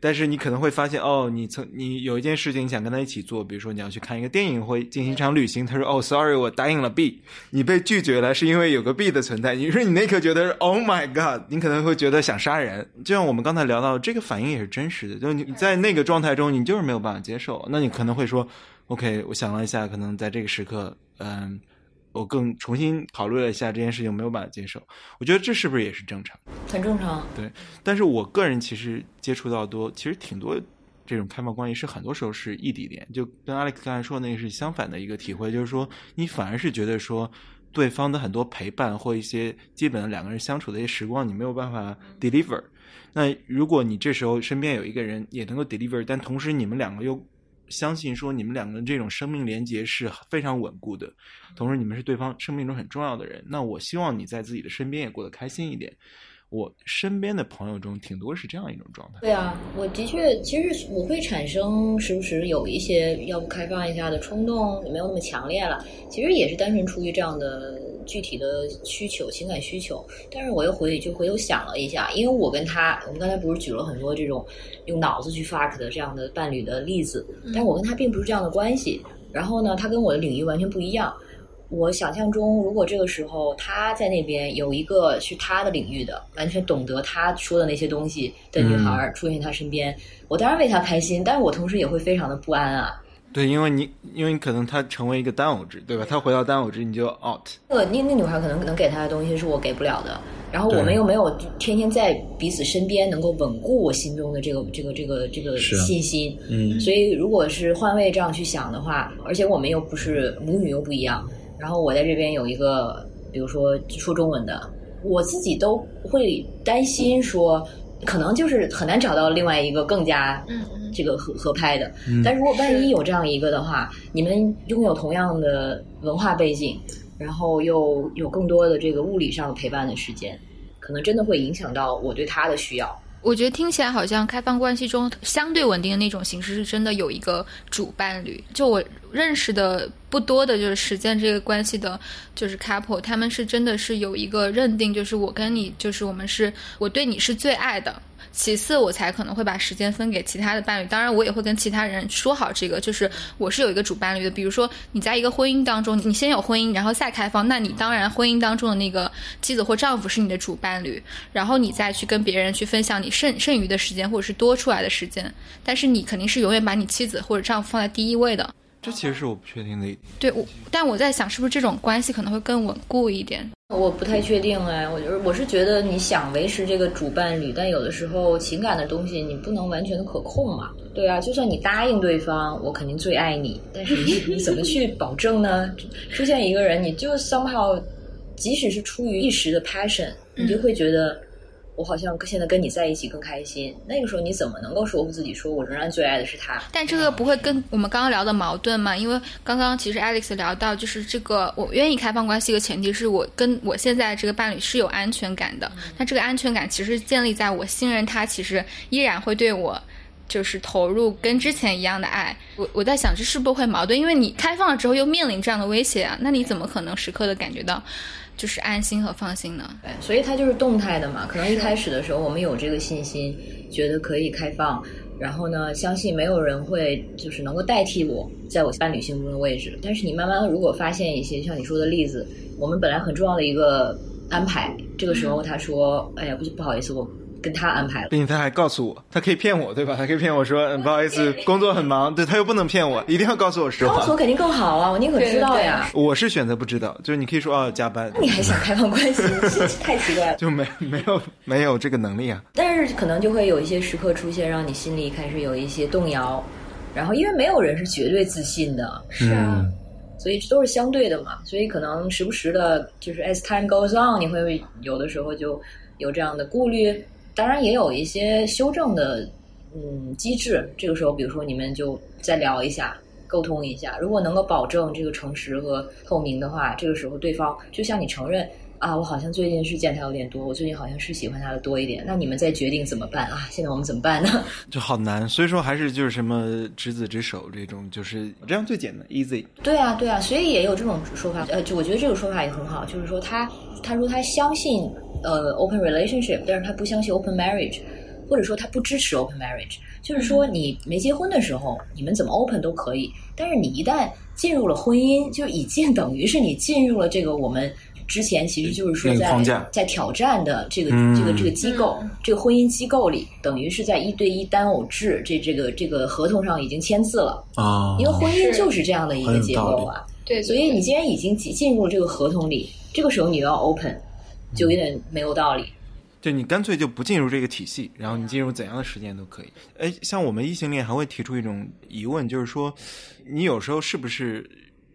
但是你可能会发现哦，你曾你有一件事情你想跟他一起做，比如说你要去看一个电影或进行一场旅行，他说哦 sorry 我答应了 B，你被拒绝了是因为有个 B 的存在，你说你那刻觉得 oh my god，你可能会觉得想杀人。就像我们刚才聊到，这个反应也是真实的，就是你在那个状态中，你就是没有办法接受，那你可能会说 OK，我想了一下，可能在这个时刻，嗯。我更重新考虑了一下这件事情，没有办法接受。我觉得这是不是也是正常？很正常。对，但是我个人其实接触到多，其实挺多这种开放关系是很多时候是异地恋，就跟 Alex 刚才说的那个是相反的一个体会，就是说你反而是觉得说对方的很多陪伴或一些基本的两个人相处的一些时光，你没有办法 deliver。那如果你这时候身边有一个人也能够 deliver，但同时你们两个又相信说你们两个人这种生命连接是非常稳固的，同时你们是对方生命中很重要的人，那我希望你在自己的身边也过得开心一点。我身边的朋友中挺多是这样一种状态。对啊，我的确，其实我会产生时不时有一些要不开放一下的冲动，没有那么强烈了。其实也是单纯出于这样的具体的需求、情感需求。但是我又回就回头想了一下，因为我跟他，我们刚才不是举了很多这种用脑子去 fuck 的这样的伴侣的例子，但我跟他并不是这样的关系。然后呢，他跟我的领域完全不一样。我想象中，如果这个时候他在那边有一个是他的领域的，完全懂得他说的那些东西的女孩儿出现他身边，我当然为他开心，但是我同时也会非常的不安啊。对，因为你因为你可能他成为一个单偶制，对吧？他回到单偶制，你就 out。那个那那女孩可能能给他的东西是我给不了的，然后我们又没有天天在彼此身边能够稳固我心中的这个这个这个这个信心。嗯所以如果是换位这样去想的话，而且我们又不是母女又不一样，然后我在这边有一个，比如说说中文的，我自己都会担心说，可能就是很难找到另外一个更加嗯嗯这个合合拍的。嗯但如果万一有这样一个的话，你们拥有同样的文化背景，然后又有更多的这个物理上的陪伴的时间，可能真的会影响到我对他的需要。我觉得听起来好像开放关系中相对稳定的那种形式是真的有一个主伴侣。就我认识的不多的，就是实践这个关系的，就是 couple，他们是真的是有一个认定，就是我跟你，就是我们是我对你是最爱的。其次，我才可能会把时间分给其他的伴侣。当然，我也会跟其他人说好这个，就是我是有一个主伴侣的。比如说，你在一个婚姻当中，你先有婚姻，然后再开放，那你当然婚姻当中的那个妻子或丈夫是你的主伴侣，然后你再去跟别人去分享你剩剩余的时间或者是多出来的时间。但是你肯定是永远把你妻子或者丈夫放在第一位的。这其实是我不确定的一点。对我，但我在想，是不是这种关系可能会更稳固一点？我不太确定哎，我就是我是觉得你想维持这个主伴侣，但有的时候情感的东西你不能完全的可控嘛。对啊，就算你答应对方，我肯定最爱你，但是你你怎么去 [laughs] 保证呢？出现一个人，你就 somehow，即使是出于一时的 passion，你就会觉得我好像现在跟你在一起更开心。那个时候你怎么能够说服自己说我仍然最爱的是他？但这个不会跟我们刚刚聊的矛盾吗？因为刚刚其实 Alex 聊到，就是这个我愿意开放关系的前提是我跟我现在这个伴侣是有安全感的。那这个安全感其实建立在我信任他，其实依然会对我。就是投入跟之前一样的爱，我我在想这是不是会矛盾？因为你开放了之后又面临这样的威胁啊，那你怎么可能时刻的感觉到就是安心和放心呢？对，所以它就是动态的嘛。可能一开始的时候，我们有这个信心，觉得可以开放，然后呢，相信没有人会就是能够代替我在我伴侣心中的位置。但是你慢慢如果发现一些像你说的例子，我们本来很重要的一个安排，这个时候他说：“哎呀，不不好意思，我。”跟他安排了，并且他还告诉我，他可以骗我，对吧？他可以骗我说，嗯，不好意思，工作很忙。对他又不能骗我，一定要告诉我实话。告诉我肯定更好啊，我宁可知道呀。我是选择不知道，就是你可以说哦加班，那你还想开放关系，太奇怪了，就没没有没有这个能力啊。但是可能就会有一些时刻出现，让你心里开始有一些动摇。然后因为没有人是绝对自信的，是啊，所以都是相对的嘛。所以可能时不时的，就是 as time goes on，你会有的时候就有这样的顾虑。当然也有一些修正的，嗯，机制。这个时候，比如说你们就再聊一下，沟通一下。如果能够保证这个诚实和透明的话，这个时候对方就像你承认啊，我好像最近是见他有点多，我最近好像是喜欢他的多一点。那你们再决定怎么办啊？现在我们怎么办呢？[laughs] 就好难，所以说还是就是什么执子之手这种，就是这样最简单，easy。对啊，对啊，所以也有这种说法。呃，就我觉得这个说法也很好，就是说他他说他相信。呃，open relationship，但是他不相信 open marriage，或者说他不支持 open marriage。就是说，你没结婚的时候，你们怎么 open 都可以，但是你一旦进入了婚姻，就已经等于是你进入了这个我们之前其实就是说在在挑战的这个这个这个机构，这个婚姻机构里，等于是在一对一单偶制这这个这个合同上已经签字了啊。因为婚姻就是这样的一个结构啊。对，所以你既然已经进进入这个合同里，这个时候你要 open。就有点没有道理，就你干脆就不进入这个体系，然后你进入怎样的时间都可以。哎，像我们异性恋还会提出一种疑问，就是说，你有时候是不是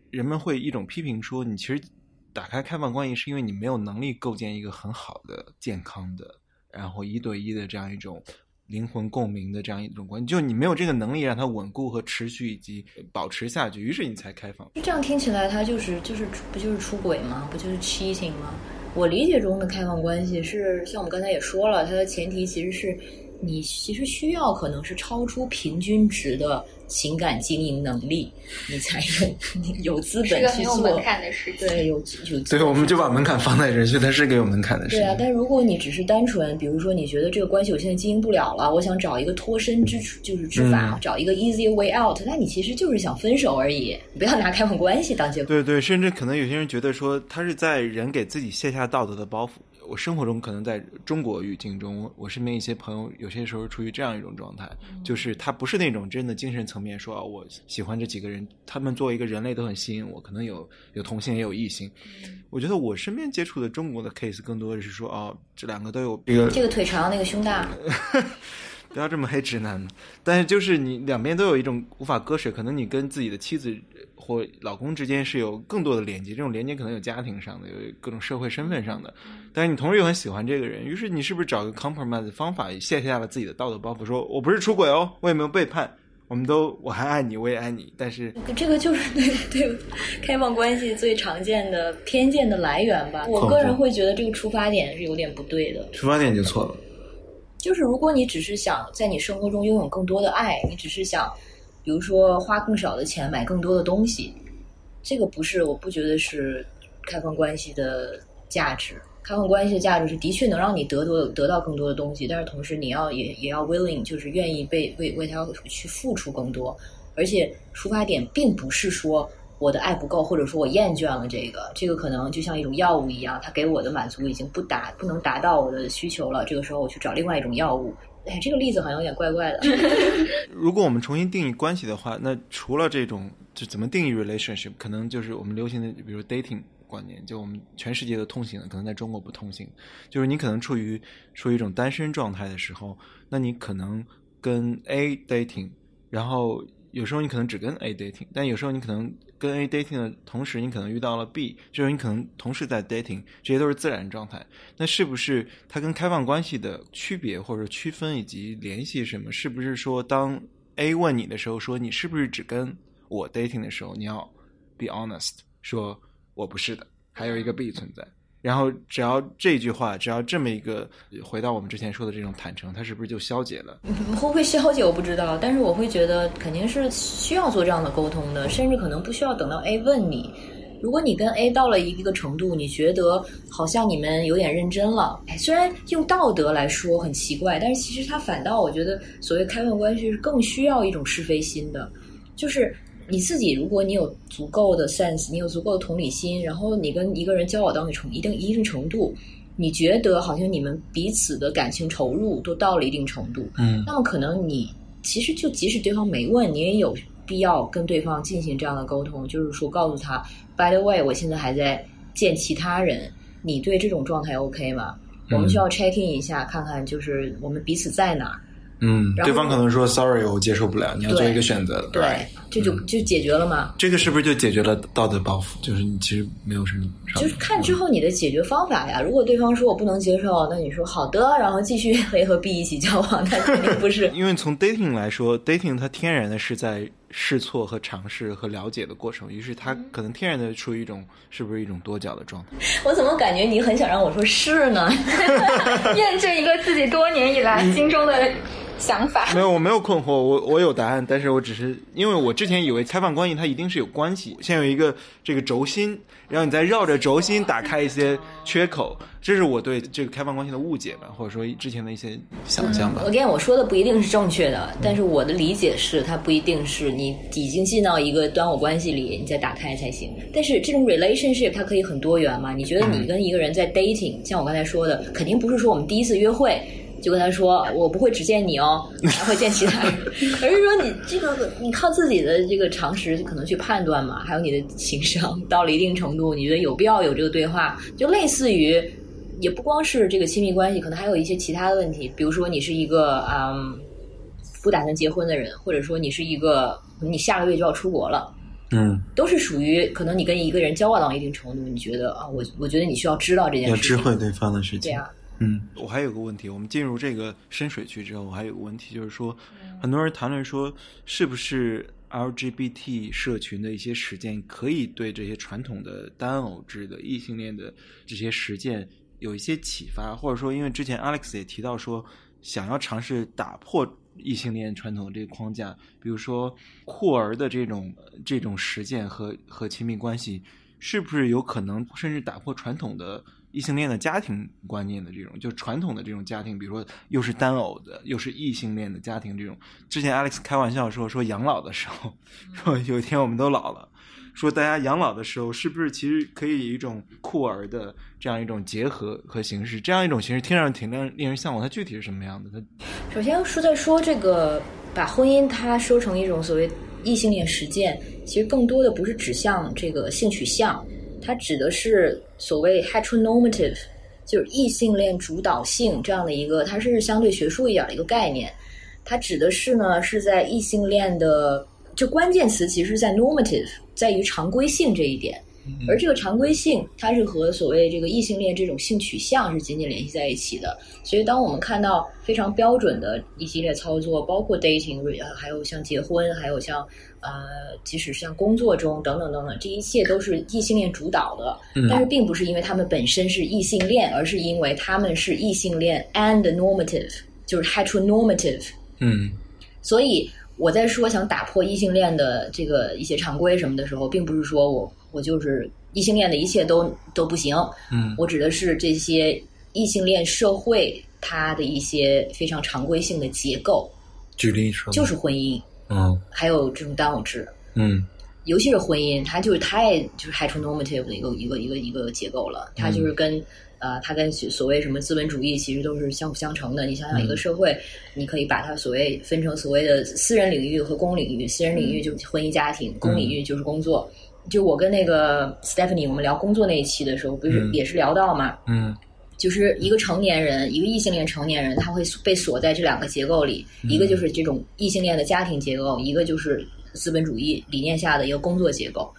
人们会一种批评说，你其实打开开放关系是因为你没有能力构建一个很好的、健康的，然后一对一的这样一种灵魂共鸣的这样一种关系，就你没有这个能力让它稳固和持续以及保持下去，于是你才开放。这样听起来，它就是就是不就是出轨吗？不就是 cheating 吗？我理解中的开放关系是，像我们刚才也说了，它的前提其实是你其实需要可能是超出平均值的。情感经营能力，你才有有资本去做。门槛的事情，对，有有。对，我们就把门槛放在这去，它是个有门槛的事情。对啊，但如果你只是单纯，比如说你觉得这个关系我现在经营不了了，我想找一个脱身之处，就是之法，找一个 easy way out，那你其实就是想分手而已。你不要拿开放关系当借口。对对，甚至可能有些人觉得说，他是在人给自己卸下道德的包袱。我生活中可能在中国语境中，我身边一些朋友有些时候处于这样一种状态，就是他不是那种真的精神层面说啊我喜欢这几个人，他们作为一个人类都很吸引我，可能有有同性也有异性。我觉得我身边接触的中国的 case 更多的是说，哦，这两个都有这个这个腿长，那个胸大。[laughs] 不要这么黑直男，但是就是你两边都有一种无法割舍，可能你跟自己的妻子或老公之间是有更多的连接，这种连接可能有家庭上的，有各种社会身份上的，但是你同时又很喜欢这个人，于是你是不是找个 compromise 方法卸下了自己的道德包袱，说我不是出轨哦，我也没有背叛，我们都我还爱你，我也爱你，但是这个就是对对开放关系最常见的偏见的来源吧？我个人会觉得这个出发点是有点不对的，出发点就错了。就是如果你只是想在你生活中拥有更多的爱，你只是想，比如说花更少的钱买更多的东西，这个不是，我不觉得是开放关系的价值。开放关系的价值是的确能让你得多得到更多的东西，但是同时你要也也要 willing，就是愿意被为为他去付出更多，而且出发点并不是说。我的爱不够，或者说我厌倦了这个，这个可能就像一种药物一样，它给我的满足已经不达不能达到我的需求了。这个时候我去找另外一种药物。哎，这个例子好像有点怪怪的。[laughs] 如果我们重新定义关系的话，那除了这种，就怎么定义 relationship？可能就是我们流行的，比如 dating 观念，就我们全世界都通行的，可能在中国不通行。就是你可能处于处于一种单身状态的时候，那你可能跟 A dating，然后有时候你可能只跟 A dating，但有时候你可能。跟 A dating 的同时，你可能遇到了 B，就是你可能同时在 dating，这些都是自然状态。那是不是它跟开放关系的区别或者区分以及联系什么？是不是说当 A 问你的时候，说你是不是只跟我 dating 的时候，你要 be honest，说我不是的，还有一个 B 存在。然后只要这句话，只要这么一个回到我们之前说的这种坦诚，它是不是就消解了？会不会消解我不知道，但是我会觉得肯定是需要做这样的沟通的，甚至可能不需要等到 A 问你，如果你跟 A 到了一个程度，你觉得好像你们有点认真了，哎，虽然用道德来说很奇怪，但是其实它反倒我觉得所谓开放关系是更需要一种是非心的，就是你自己，如果你有足够的 sense，你有足够的同理心，然后你跟一个人交往到那程一定一定程度，你觉得好像你们彼此的感情投入都到了一定程度，嗯那么可能你其实就即使对方没问，你也有必要跟对方进行这样的沟通，就是说告诉他，by the way，我现在还在见其他人，你对这种状态 OK 吗？我们需要 check in 一下，看看就是我们彼此在哪儿。嗯，对方可能说 sorry，我接受不了，你要做一个选择。对这就就解决了嘛。这个是不是就解决了道德包袱？就是你其实没有什么，就是看之后你的解决方法呀。如果对方说我不能接受，那你说好的，然后继续 A 和 B 一起交往，那肯定不是。[laughs] 因为从 dating 来说，dating 它天然的是在试错和尝试和了解的过程，于是它可能天然的处于一种是不是一种多角的状态。我怎么感觉你很想让我说是呢？[laughs] [laughs] 验证一个自己多年以来心中的想法。没有，我没有困惑，我我有答案，但是我只是因为我之前以为开放关系它一定是有关系，先有一个这个轴心，然后你再绕着轴心打开一些缺口，这是我对这个开放关系的误解吧，或者说之前的一些想象吧我。跟我说的不一定是正确的，但是我的理解是，它不一定是你已经进到一个端偶关系里，你再打开才行。但是这种 relationship 它可以很多元嘛？你觉得你跟一个人在 dating，像我刚才说的，肯定不是说我们第一次约会就跟他说我不会只见你哦，还会见其他人，而是说你这个你靠自己的这个常识可能去判断嘛，还有你的情商到了一定程度，你觉得有必要有这个对话，就类似于。也不光是这个亲密关系，可能还有一些其他的问题，比如说你是一个嗯不打算结婚的人，或者说你是一个你下个月就要出国了，嗯，都是属于可能你跟一个人交往到一定程度，你觉得啊，我我觉得你需要知道这件事情，知会对方的事情。对啊，嗯，我还有个问题，我们进入这个深水区之后，我还有个问题，就是说，很多人谈论说，是不是 LGBT 社群的一些实践可以对这些传统的单偶制的异性恋的这些实践有一些启发，或者说，因为之前 Alex 也提到说，想要尝试打破异性恋传统的这个框架，比如说酷儿的这种这种实践和和亲密关系，是不是有可能甚至打破传统的异性恋的家庭观念的这种，就传统的这种家庭，比如说又是单偶的，又是异性恋的家庭这种。之前 Alex 开玩笑说，说养老的时候，说有一天我们都老了，说大家养老的时候是不是其实可以以一种酷儿的这样一种结合和形式，这样一种形式听上去挺令令人向往，它具体是什么样的？它首先说在说这个把婚姻它说成一种所谓异性恋实践，其实更多的不是指向这个性取向，它指的是所谓 heteronormative，就是异性恋主导性这样的一个，它是相对学术一点的一个概念。它指的是呢是在异性恋的，就关键词其实在 normative，在于常规性这一点。而这个常规性，它是和所谓这个异性恋这种性取向是紧紧联系在一起的。所以，当我们看到非常标准的一系列操作，包括 dating，还有像结婚，还有像呃，即使像工作中等等等等，这一切都是异性恋主导的。但是，并不是因为他们本身是异性恋，而是因为他们是异性恋 and normative，就是 heteronormative。嗯所以我在说想打破异性恋的这个一些常规什么的时候，并不是说我我就是异性恋的一切都都不行，嗯我指的是这些异性恋社会它的一些非常常规性的结构，举例说，就是婚姻，嗯还有这种单偶制，嗯尤其是婚姻，它就是太就是 heteronormative 的一个一个一个一个结构了，它就是跟。呃，它跟所谓什么资本主义其实都是相辅相成的。你想想，一个社会，你可以把它所谓分成所谓的私人领域和公领域。私人领域就是婚姻家庭，公领域就是工作。就我跟那个 Stephanie 我们聊工作那一期的时候，不是也是聊到嘛？嗯就是一个成年人，一个异性恋成年人，他会被锁在这两个结构里，一个就是这种异性恋的家庭结构，一个就是资本主义理念下的一个工作结构。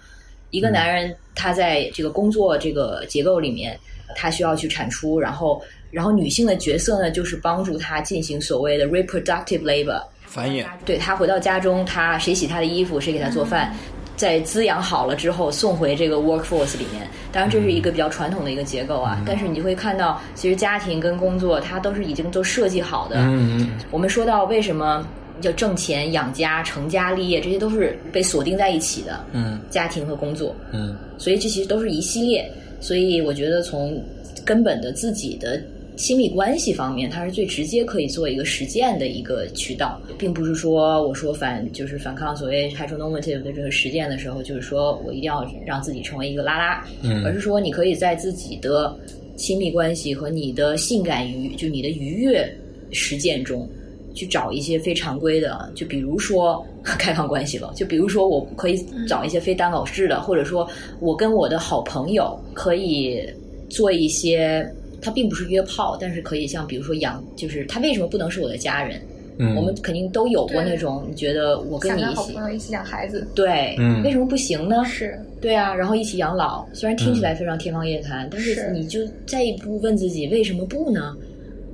一个男人他在这个工作这个结构里面，他需要去产出，然后然后女性的角色呢，就是帮助他进行所谓的 reproductive labor，繁衍。对他回到家中，他谁洗他的衣服，谁给他做饭，在滋养好了之后送回这个 workforce 里面。当然，这是一个比较传统的一个结构啊。但是你会看到，其实家庭跟工作它都是已经都设计好的。嗯我们说到为什么要挣钱、养家、成家立业，这些都是被锁定在一起的。嗯家庭和工作，嗯所以这其实都是一系列。所以我觉得从根本的自己的亲密关系方面，它是最直接可以做一个实践的一个渠道，并不是说我说反就是反抗所谓 heteronormative 的这个实践的时候，就是说我一定要让自己成为一个拉拉，嗯而是说你可以在自己的亲密关系和你的性感愉，就你的愉悦实践中。去找一些非常规的，就比如说开放关系了，就比如说我可以找一些非单偶式的，或者说我跟我的好朋友可以做一些，他并不是约炮，但是可以像比如说养，就是他为什么不能是我的家人？嗯，我们肯定都有过那种，你觉得我跟你一起，好朋友一起养孩子，对，嗯为什么不行呢？是对啊，然后一起养老，虽然听起来非常天方夜谭，但是是你就再一步问自己，为什么不呢？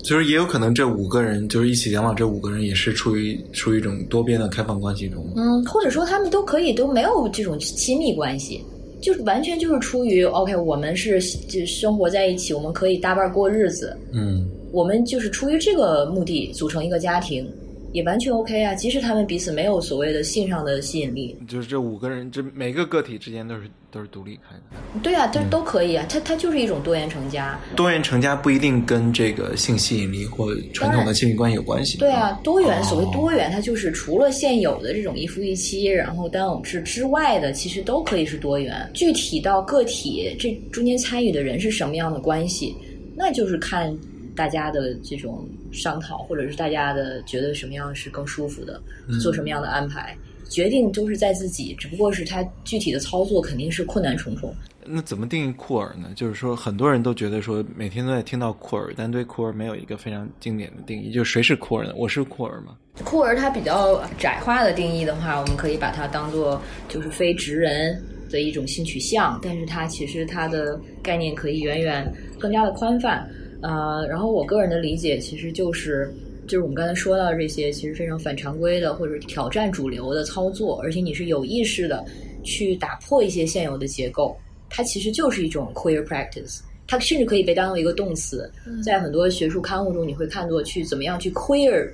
就是也有可能这五个人就是一起养老，这五个人也是处于处于一种多边的开放关系中。嗯，或者说他们都可以都没有这种亲密关系，就是完全就是出于 OK，我们是就生活在一起，我们可以搭伴过日子，嗯。我们就是出于这个目的组成一个家庭，也完全 OK 啊。即使他们彼此没有所谓的性上的吸引力，就是这五个人，这每个个体之间都是都是独立开的。对啊，都都可以啊。它它就是一种多元成家。多元成家不一定跟这个性吸引力或传统的亲密关系有关系。对啊，多元，哦所谓多元，它就是除了现有的这种一夫一妻，然后单偶制之外的，其实都可以是多元。具体到个体这中间参与的人是什么样的关系，那就是看大家的这种商讨，或者是大家的觉得什么样是更舒服的，做什么样的安排，决定都是在自己，只不过是他具体的操作肯定是困难重重。那怎么定义酷儿呢？就是说，很多人都觉得说每天都在听到酷儿，但对酷儿没有一个非常经典的定义。就是谁是酷儿呢？我是酷儿吗？酷儿它比较窄化的定义的话，我们可以把它当做就是非直人的一种性取向，但是它其实它的概念可以远远更加的宽泛。呃，然后我个人的理解其实就是。就是我们刚才说到这些，其实非常反常规的或者挑战主流的操作，而且你是有意识的去打破一些现有的结构，它其实就是一种 queer practice。它甚至可以被当做一个动词，在很多学术刊物中，你会看作去怎么样去 queer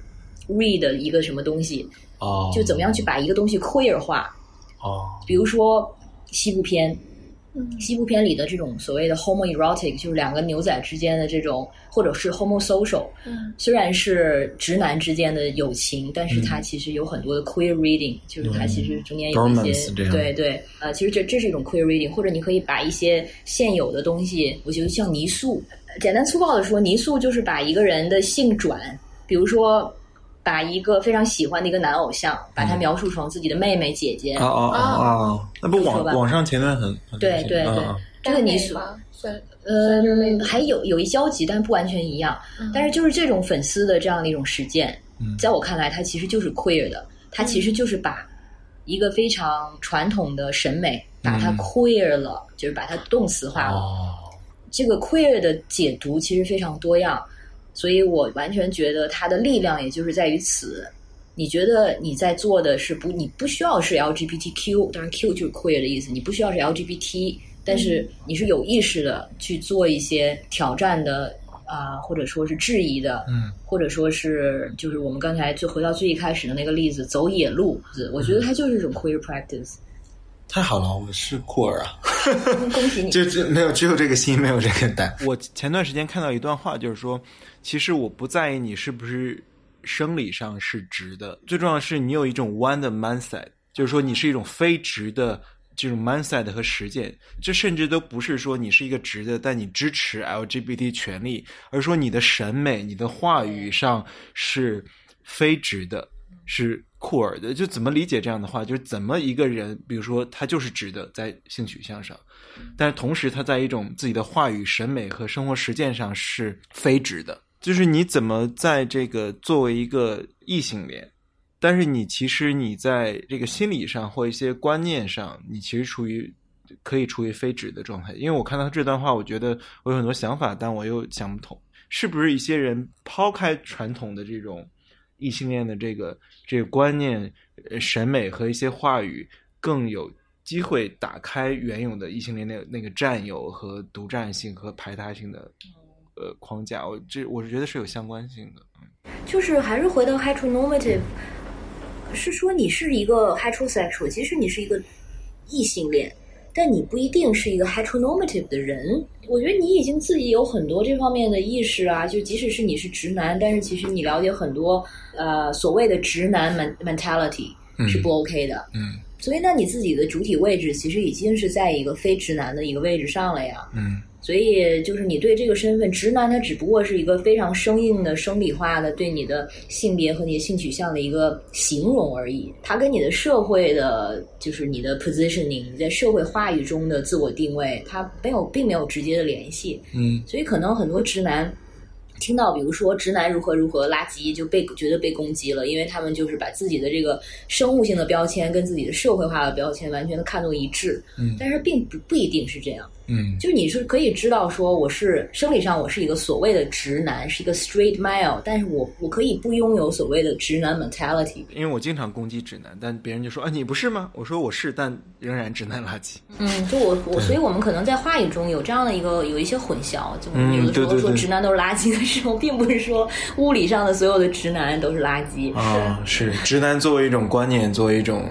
read 一个什么东西，哦，就怎么样去把一个东西 queer 化。哦，比如说西部片，嗯西部片里的这种所谓的 homoerotic，就是两个牛仔之间的这种，或者是 homosocial，嗯。虽然是直男之间的友情，但是它其实有很多的 queer reading，、就是它其实中间有一些对对，呃，其实这这是一种 queer reading，或者你可以把一些现有的东西，我觉得像泥塑，简单粗暴的说，泥塑就是把一个人的性转，比如说。把一个非常喜欢的一个男偶像，把他描述成自己的妹妹、姐姐，哦哦哦哦，那不网网上前段很很对对对嗯嗯这个泥塑，吗？算呃算是类似，还有有一交集，但不完全一样。嗯但是就是这种粉丝的这样的一种实践，嗯在我看来，它其实就是 queer 的，它其实就是把一个非常传统的审美，把它嗯 queer 了，就是把它动词化了。哦，这个 queer 的解读其实非常多样，所以我完全觉得它的力量也就是在于此。你觉得你在做的是不？你不需要是 LGBTQ，当然 Q 就是 queer 的意思，你不需要是 LGBT，但是你是有意识的去做一些挑战的啊、或者说是质疑的，嗯，或者说是就是我们刚才就回到最一开始的那个例子，走野路子，我觉得它就是一种 queer practice。太好了，我是酷儿啊，[laughs] 恭喜你！就就没有只有这个心，没有这个胆。我前段时间看到一段话，就是说，其实我不在意你是不是生理上是直的，最重要的是你有一种弯的 mindset，就是说你是一种非直的这种 mindset 和实践。这甚至都不是说你是一个直的，但你支持 LGBT 权利，而说你的审美、你的话语上是非直的，是酷儿的。就怎么理解这样的话？就是怎么一个人，比如说他就是直的，在性取向上。但是同时他在一种自己的话语、审美和生活实践上是非直的。就是你怎么在这个作为一个异性恋，但是你其实你在这个心理上或一些观念上，你其实处于可以处于非直的状态。因为我看到这段话，我觉得我有很多想法，但我又想不通，是不是一些人抛开传统的这种异性恋的这个这个观念、呃审美和一些话语，更有机会打开原有的异性恋那那个占有和独占性和排他性的呃框架。我这我是觉得是有相关性的。就是还是回到 heteronormative，是说你是一个 heterosexual，其实你是一个异性恋，但你不一定是一个 heteronormative 的人。我觉得你已经自己有很多这方面的意识啊，就即使是你是直男，但是其实你了解很多呃所谓的直男 mentality 是不 OK 的。嗯所以那你自己的主体位置其实已经是在一个非直男的一个位置上了呀。嗯所以就是你对这个身份，直男他只不过是一个非常生硬的、生理化的对你的性别和你的性取向的一个形容而已。它跟你的社会的，就是你的 positioning，你在社会话语中的自我定位，它没有并没有直接的联系。嗯所以可能很多直男听到，比如说直男如何如何垃圾，就被觉得被攻击了，因为他们就是把自己的这个生物性的标签跟自己的社会化的标签完全的看作一致。嗯但是并不不一定是这样。嗯就你是可以知道说我是生理上我是一个所谓的直男，是一个 straight male，但是我我可以不拥有所谓的直男 mentality。因为我经常攻击直男，但别人就说啊你不是吗？我说我是，但仍然直男垃圾。嗯，就我我，所以我们可能在话语中有这样的一个有一些混淆，就有的时候说直男都是垃圾的时候，并不是说物理上的所有的直男都是垃圾。啊，是直男作为一种观念，作为一种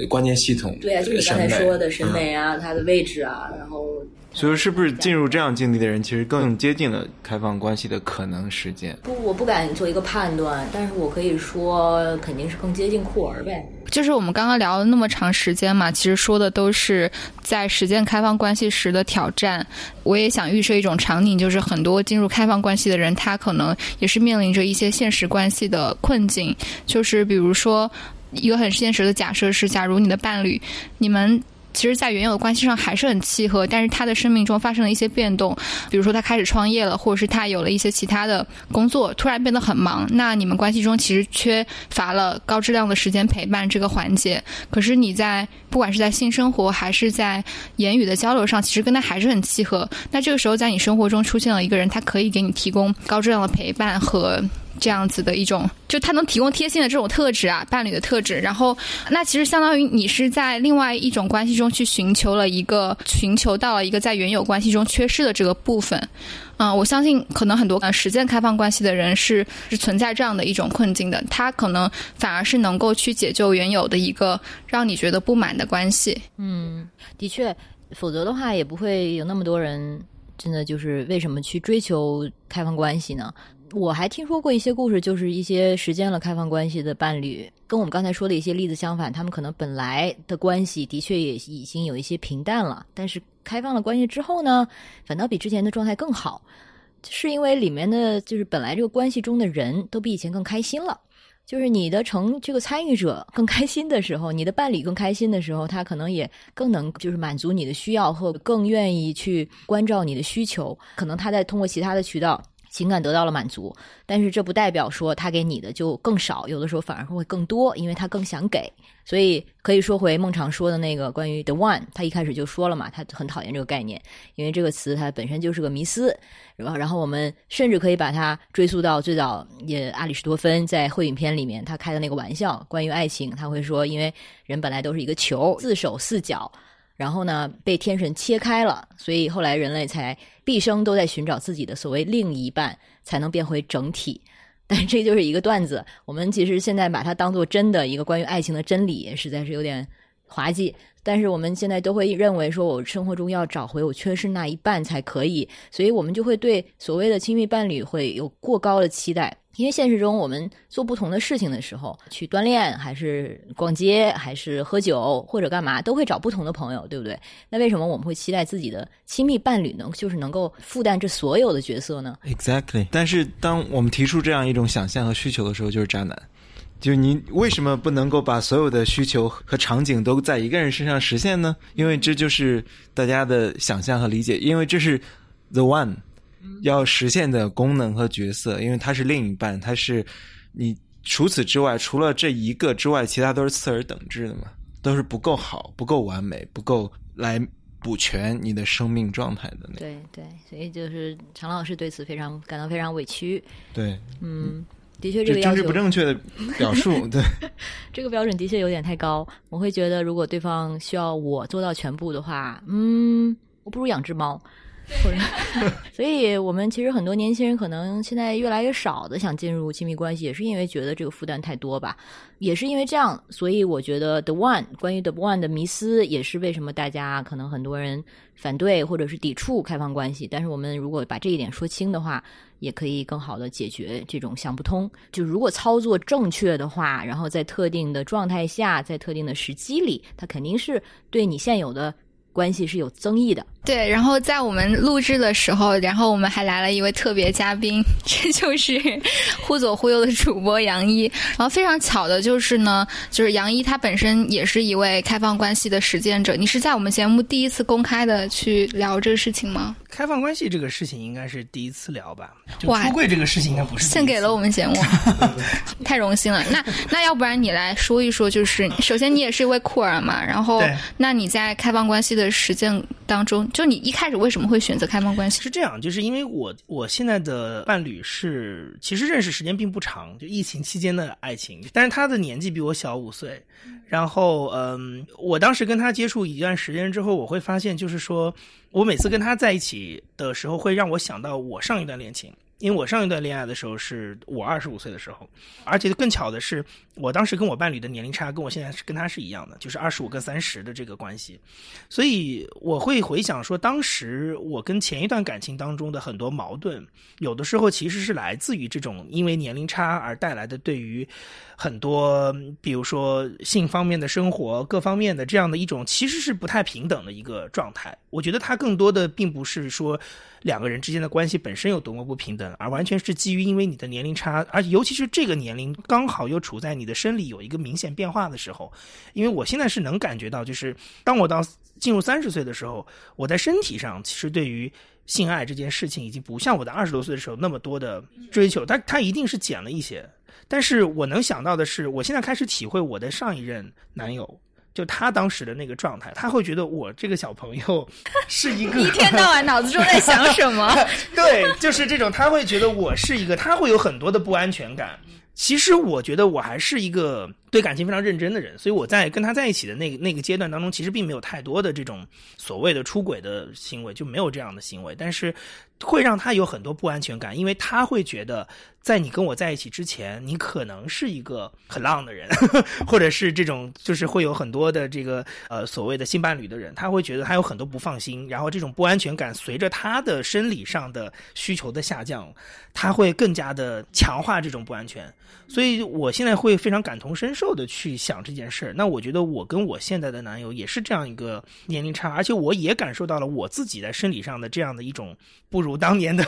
呃关键系统，对啊，就是你刚才说的审嗯美啊，它的位置啊，然后所以是不是进入这样境地的人，其实更接近了开放关系的可能实践？不，我不敢做一个判断，但是我可以说肯定是更接近酷儿呗。就是我们刚刚聊了那么长时间嘛，其实说的都是在实践开放关系时的挑战。我也想预设一种场景，就是很多进入开放关系的人，他可能也是面临着一些现实关系的困境，就是比如说一个很现实的假设是，假如你的伴侣，你们。其实，在原有的关系上还是很契合，但是他的生命中发生了一些变动，比如说他开始创业了，或者是他有了一些其他的工作，突然变得很忙。那你们关系中其实缺乏了高质量的时间陪伴这个环节。可是你在不管是在性生活还是在言语的交流上，其实跟他还是很契合。那这个时候，在你生活中出现了一个人，他可以给你提供高质量的陪伴和。这样子的一种，就他能提供贴心的这种特质啊，伴侣的特质。然后，那其实相当于你是在另外一种关系中去寻求了一个，寻求到了一个在原有关系中缺失的这个部分。嗯，我相信可能很多实践开放关系的人是是存在这样的一种困境的，他可能反而是能够去解救原有的一个让你觉得不满的关系。嗯，的确，否则的话也不会有那么多人真的就是为什么去追求开放关系呢？我还听说过一些故事，就是一些实践了开放关系的伴侣，跟我们刚才说的一些例子相反，他们可能本来的关系的确也已经有一些平淡了，但是开放了关系之后呢，反倒比之前的状态更好，是因为里面的就是本来这个关系中的人都比以前更开心了。就是你的成这个参与者更开心的时候，你的伴侣更开心的时候，他可能也更能就是满足你的需要，或更愿意去关照你的需求。可能他在通过其他的渠道情感得到了满足，但是这不代表说他给你的就更少，有的时候反而会更多，因为他更想给。所以可以说回孟常说的那个关于 the one，他一开始就说了嘛，他很讨厌这个概念，因为这个词它本身就是个迷思。然后，然后我们甚至可以把它追溯到最早，也阿里士多芬在《会影片》里面他开的那个玩笑，关于爱情，他会说，因为人本来都是一个球，四手四脚，然后呢被天神切开了，所以后来人类才毕生都在寻找自己的所谓另一半，才能变回整体。[laughs] 但这就是一个段子，我们其实现在把它当做真的一个关于爱情的真理，实在是有点滑稽。但是我们现在都会认为说，我生活中要找回我缺失那一半才可以，所以我们就会对所谓的亲密伴侣会有过高的期待。因为现实中，我们做不同的事情的时候，去锻炼，还是逛街，还是喝酒，或者干嘛，都会找不同的朋友，对不对？那为什么我们会期待自己的亲密伴侣呢？就是能够负担这所有的角色呢？Exactly。但是当我们提出这样一种想象和需求的时候，就是渣男。就是你为什么不能够把所有的需求和场景都在一个人身上实现呢？因为这就是大家的想象和理解，因为这是 the one 要实现的功能和角色，因为它是另一半，它是你除此之外，除了这一个之外，其他都是次而等之的嘛，都是不够好、不够完美、不够来补全你的生命状态的那个。对对，所以就是常老师对此非常感到非常委屈。对，嗯，的确这个要求这政治不正确的表述，[laughs] 对。这个标准的确有点太高。我会觉得，如果对方需要我做到全部的话，嗯，我不如养只猫。[laughs] 所以我们其实很多年轻人可能现在越来越少的想进入亲密关系，也是因为觉得这个负担太多吧。也是因为这样，所以我觉得 The One 关于 The One 的迷思，也是为什么大家可能很多人反对或者是抵触开放关系。但是我们如果把这一点说清的话，也可以更好的解决这种想不通。就如果操作正确的话，然后在特定的状态下，在特定的时机里，它肯定是对你现有的。关系是有增益的，对。然后在我们录制的时候，然后我们还来了一位特别嘉宾，[laughs] 这就是忽左忽右的主播杨一。然后非常巧的就是呢，就是杨一他本身也是一位开放关系的实践者。你是在我们节目第一次公开的去聊这个事情吗？开放关系这个事情应该是第一次聊吧？就出柜这个事情应该不是。献给了我们节目，[laughs] 太荣幸了。那那要不然你来说一说，就是首先你也是一位酷儿嘛，然后那你在开放关系的实践当中，就你一开始为什么会选择开放关系？是这样，就是因为我我现在的伴侣是其实认识时间并不长，就疫情期间的爱情，但是他的年纪比我小五岁，然后嗯，我当时跟他接触一段时间之后，我会发现就是说。我每次跟他在一起的时候，会让我想到我上一段恋情，因为我上一段恋爱的时候是我二十五岁的时候，而且更巧的是，我当时跟我伴侣的年龄差跟我现在是跟他是一样的，就是二十五跟三十的这个关系，所以我会回想说，当时我跟前一段感情当中的很多矛盾，有的时候其实是来自于这种因为年龄差而带来的对于。很多，比如说性方面的生活，各方面的这样的一种，其实是不太平等的一个状态。我觉得它更多的并不是说两个人之间的关系本身有多么不平等，而完全是基于因为你的年龄差，而尤其是这个年龄刚好又处在你的生理有一个明显变化的时候。因为我现在是能感觉到，就是当我到进入三十岁的时候，我在身体上其实对于性爱这件事情已经不像我在二十多岁的时候那么多的追求，它它一定是减了一些。但是我能想到的是，我现在开始体会我的上一任男友，就他当时的那个状态，他会觉得我这个小朋友是一个一天到晚脑子中在想什么？[laughs] 对，就是这种，他会觉得我是一个，他会有很多的不安全感。其实我觉得我还是一个对感情非常认真的人，所以我在跟他在一起的那个那个阶段当中，其实并没有太多的这种所谓的出轨的行为，就没有这样的行为。但是会让他有很多不安全感，因为他会觉得在你跟我在一起之前，你可能是一个很浪的人，[laughs] 或者是这种就是会有很多的这个呃所谓的性伴侣的人，他会觉得他有很多不放心，然后这种不安全感随着他的生理上的需求的下降，他会更加的强化这种不安全。所以，我现在会非常感同身受的去想这件事儿。那我觉得，我跟我现在的男友也是这样一个年龄差，而且我也感受到了我自己在生理上的这样的一种不如如当年的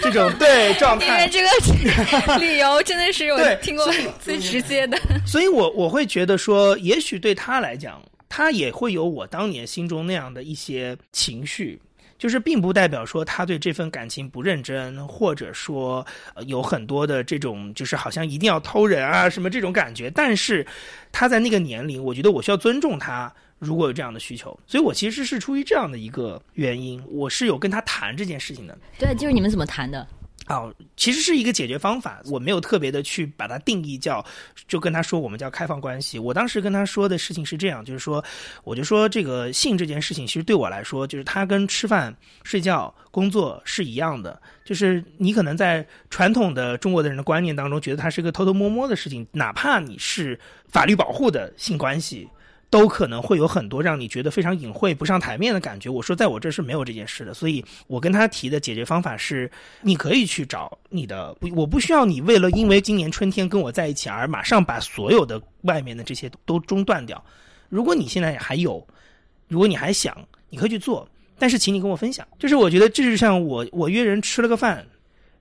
这种对状态。[laughs] 因为这个 [laughs] 理由真的是我听过最直接的。[laughs] 所以我我会觉得说，也许对他来讲，他也会有我当年心中那样的一些情绪。就是并不代表说他对这份感情不认真，或者说有很多的这种就是好像一定要偷人啊什么这种感觉。但是他在那个年龄，我觉得我需要尊重他，如果有这样的需求，所以我其实是出于这样的一个原因，我是有跟他谈这件事情的。对，就是你们怎么谈的？哦，其实是一个解决方法，我没有特别的去把它定义叫，就跟他说我们叫开放关系。我当时跟他说的事情是这样，就是说，我就说这个性这件事情，其实对我来说，就是它跟吃饭、睡觉、工作是一样的，就是你可能在传统的中国的人的观念当中，觉得它是一个偷偷摸摸的事情，哪怕你是法律保护的性关系。都可能会有很多让你觉得非常隐晦、不上台面的感觉。我说，在我这是没有这件事的，所以我跟他提的解决方法是：你可以去找你的，我不需要你为了因为今年春天跟我在一起而马上把所有的外面的这些都中断掉。如果你现在还有，如果你还想，你可以去做，但是请你跟我分享。就是我觉得这就像我我约人吃了个饭，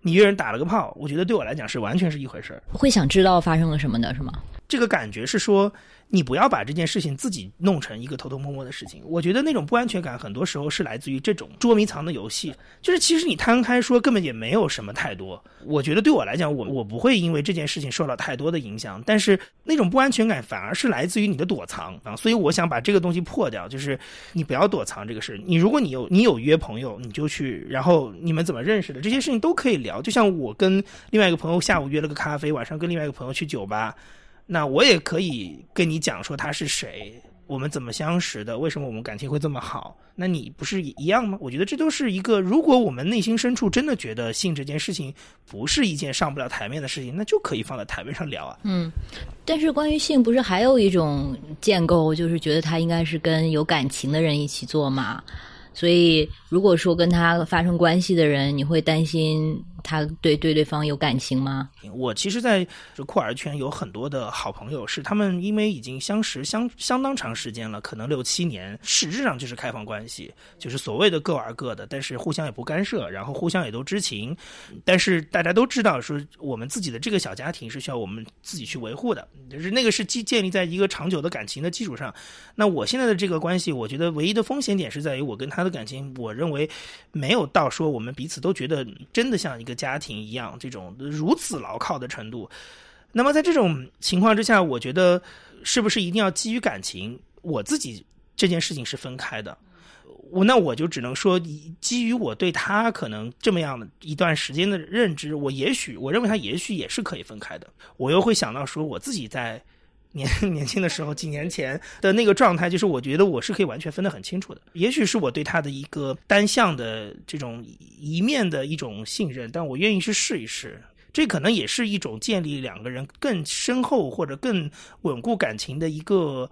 你约人打了个炮，我觉得对我来讲是完全是一回事儿。会想知道发生了什么的是吗？这个感觉是说。你不要把这件事情自己弄成一个偷偷摸摸的事情。我觉得那种不安全感，很多时候是来自于这种捉迷藏的游戏。就是其实你摊开说，根本也没有什么太多。我觉得对我来讲，我我不会因为这件事情受到太多的影响。但是那种不安全感反而是来自于你的躲藏啊。所以我想把这个东西破掉，就是你不要躲藏这个事。你如果你有你有约朋友，你就去，然后你们怎么认识的，这些事情都可以聊。就像我跟另外一个朋友下午约了个咖啡，晚上跟另外一个朋友去酒吧。那我也可以跟你讲说他是谁，我们怎么相识的？为什么我们感情会这么好？那你不是一样吗？我觉得这都是一个，如果我们内心深处真的觉得性这件事情不是一件上不了台面的事情，那就可以放在台面上聊啊。嗯，但是关于性，不是还有一种建构，就是觉得他应该是跟有感情的人一起做嘛？所以，如果说跟他发生关系的人，你会担心他对对对方有感情吗？我其实在这酷儿圈有很多的好朋友，是他们因为已经相识相相当长时间了，可能六七年，实质上就是开放关系，就是所谓的各玩各的，但是互相也不干涉，然后互相也都知情，但是大家都知道说我们自己的这个小家庭是需要我们自己去维护的，就是那个是基建立在一个长久的感情的基础上。那我现在的这个关系，我觉得唯一的风险点是在于我跟他的感情，我认为没有到说我们彼此都觉得真的像一个家庭一样，这种如此牢靠的程度。那么在这种情况之下，我觉得是不是一定要基于感情？我自己这件事情是分开的。我那我就只能说，基于我对他可能这么样的一段时间的认知，我也许我认为他也许也是可以分开的。我又会想到说，我自己在年 [laughs] 年轻的时候，几年前的那个状态，就是我觉得我是可以完全分得很清楚的。也许是我对他的一个单向的这种一面的一种信任，但我愿意去试一试。这可能也是一种建立两个人更深厚或者更稳固感情的一个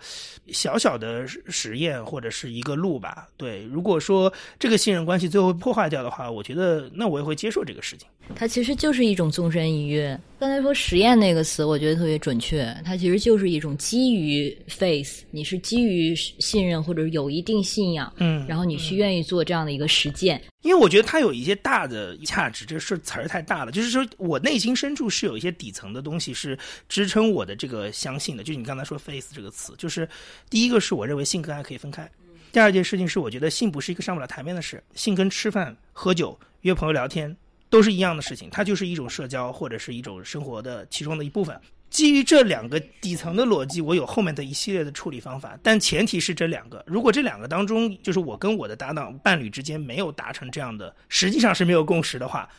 小小的实验或者是一个路吧。对，如果说这个信任关系最后破坏掉的话，我觉得那我也会接受这个事情。它其实就是一种纵身一跃。刚才说实验那个词，我觉得特别准确。它其实就是一种基于 face，你是基于信任或者有一定信仰，嗯，然后你去愿意做这样的一个实践。因为我觉得它有一些大的价值，这是词儿太大了。就是说我内心深处是有一些底层的东西是支撑我的这个相信的。就你刚才说 face 这个词，就是第一个是我认为性跟爱可以分开，第二件事情是我觉得性不是一个上不了台面的事，性跟吃饭、喝酒、约朋友聊天。都是一样的事情，它就是一种社交或者是一种生活的其中的一部分。基于这两个底层的逻辑，我有后面的一系列的处理方法，但前提是这两个。如果这两个当中，就是我跟我的搭档伴侣之间没有达成这样的，实际上是没有共识的话。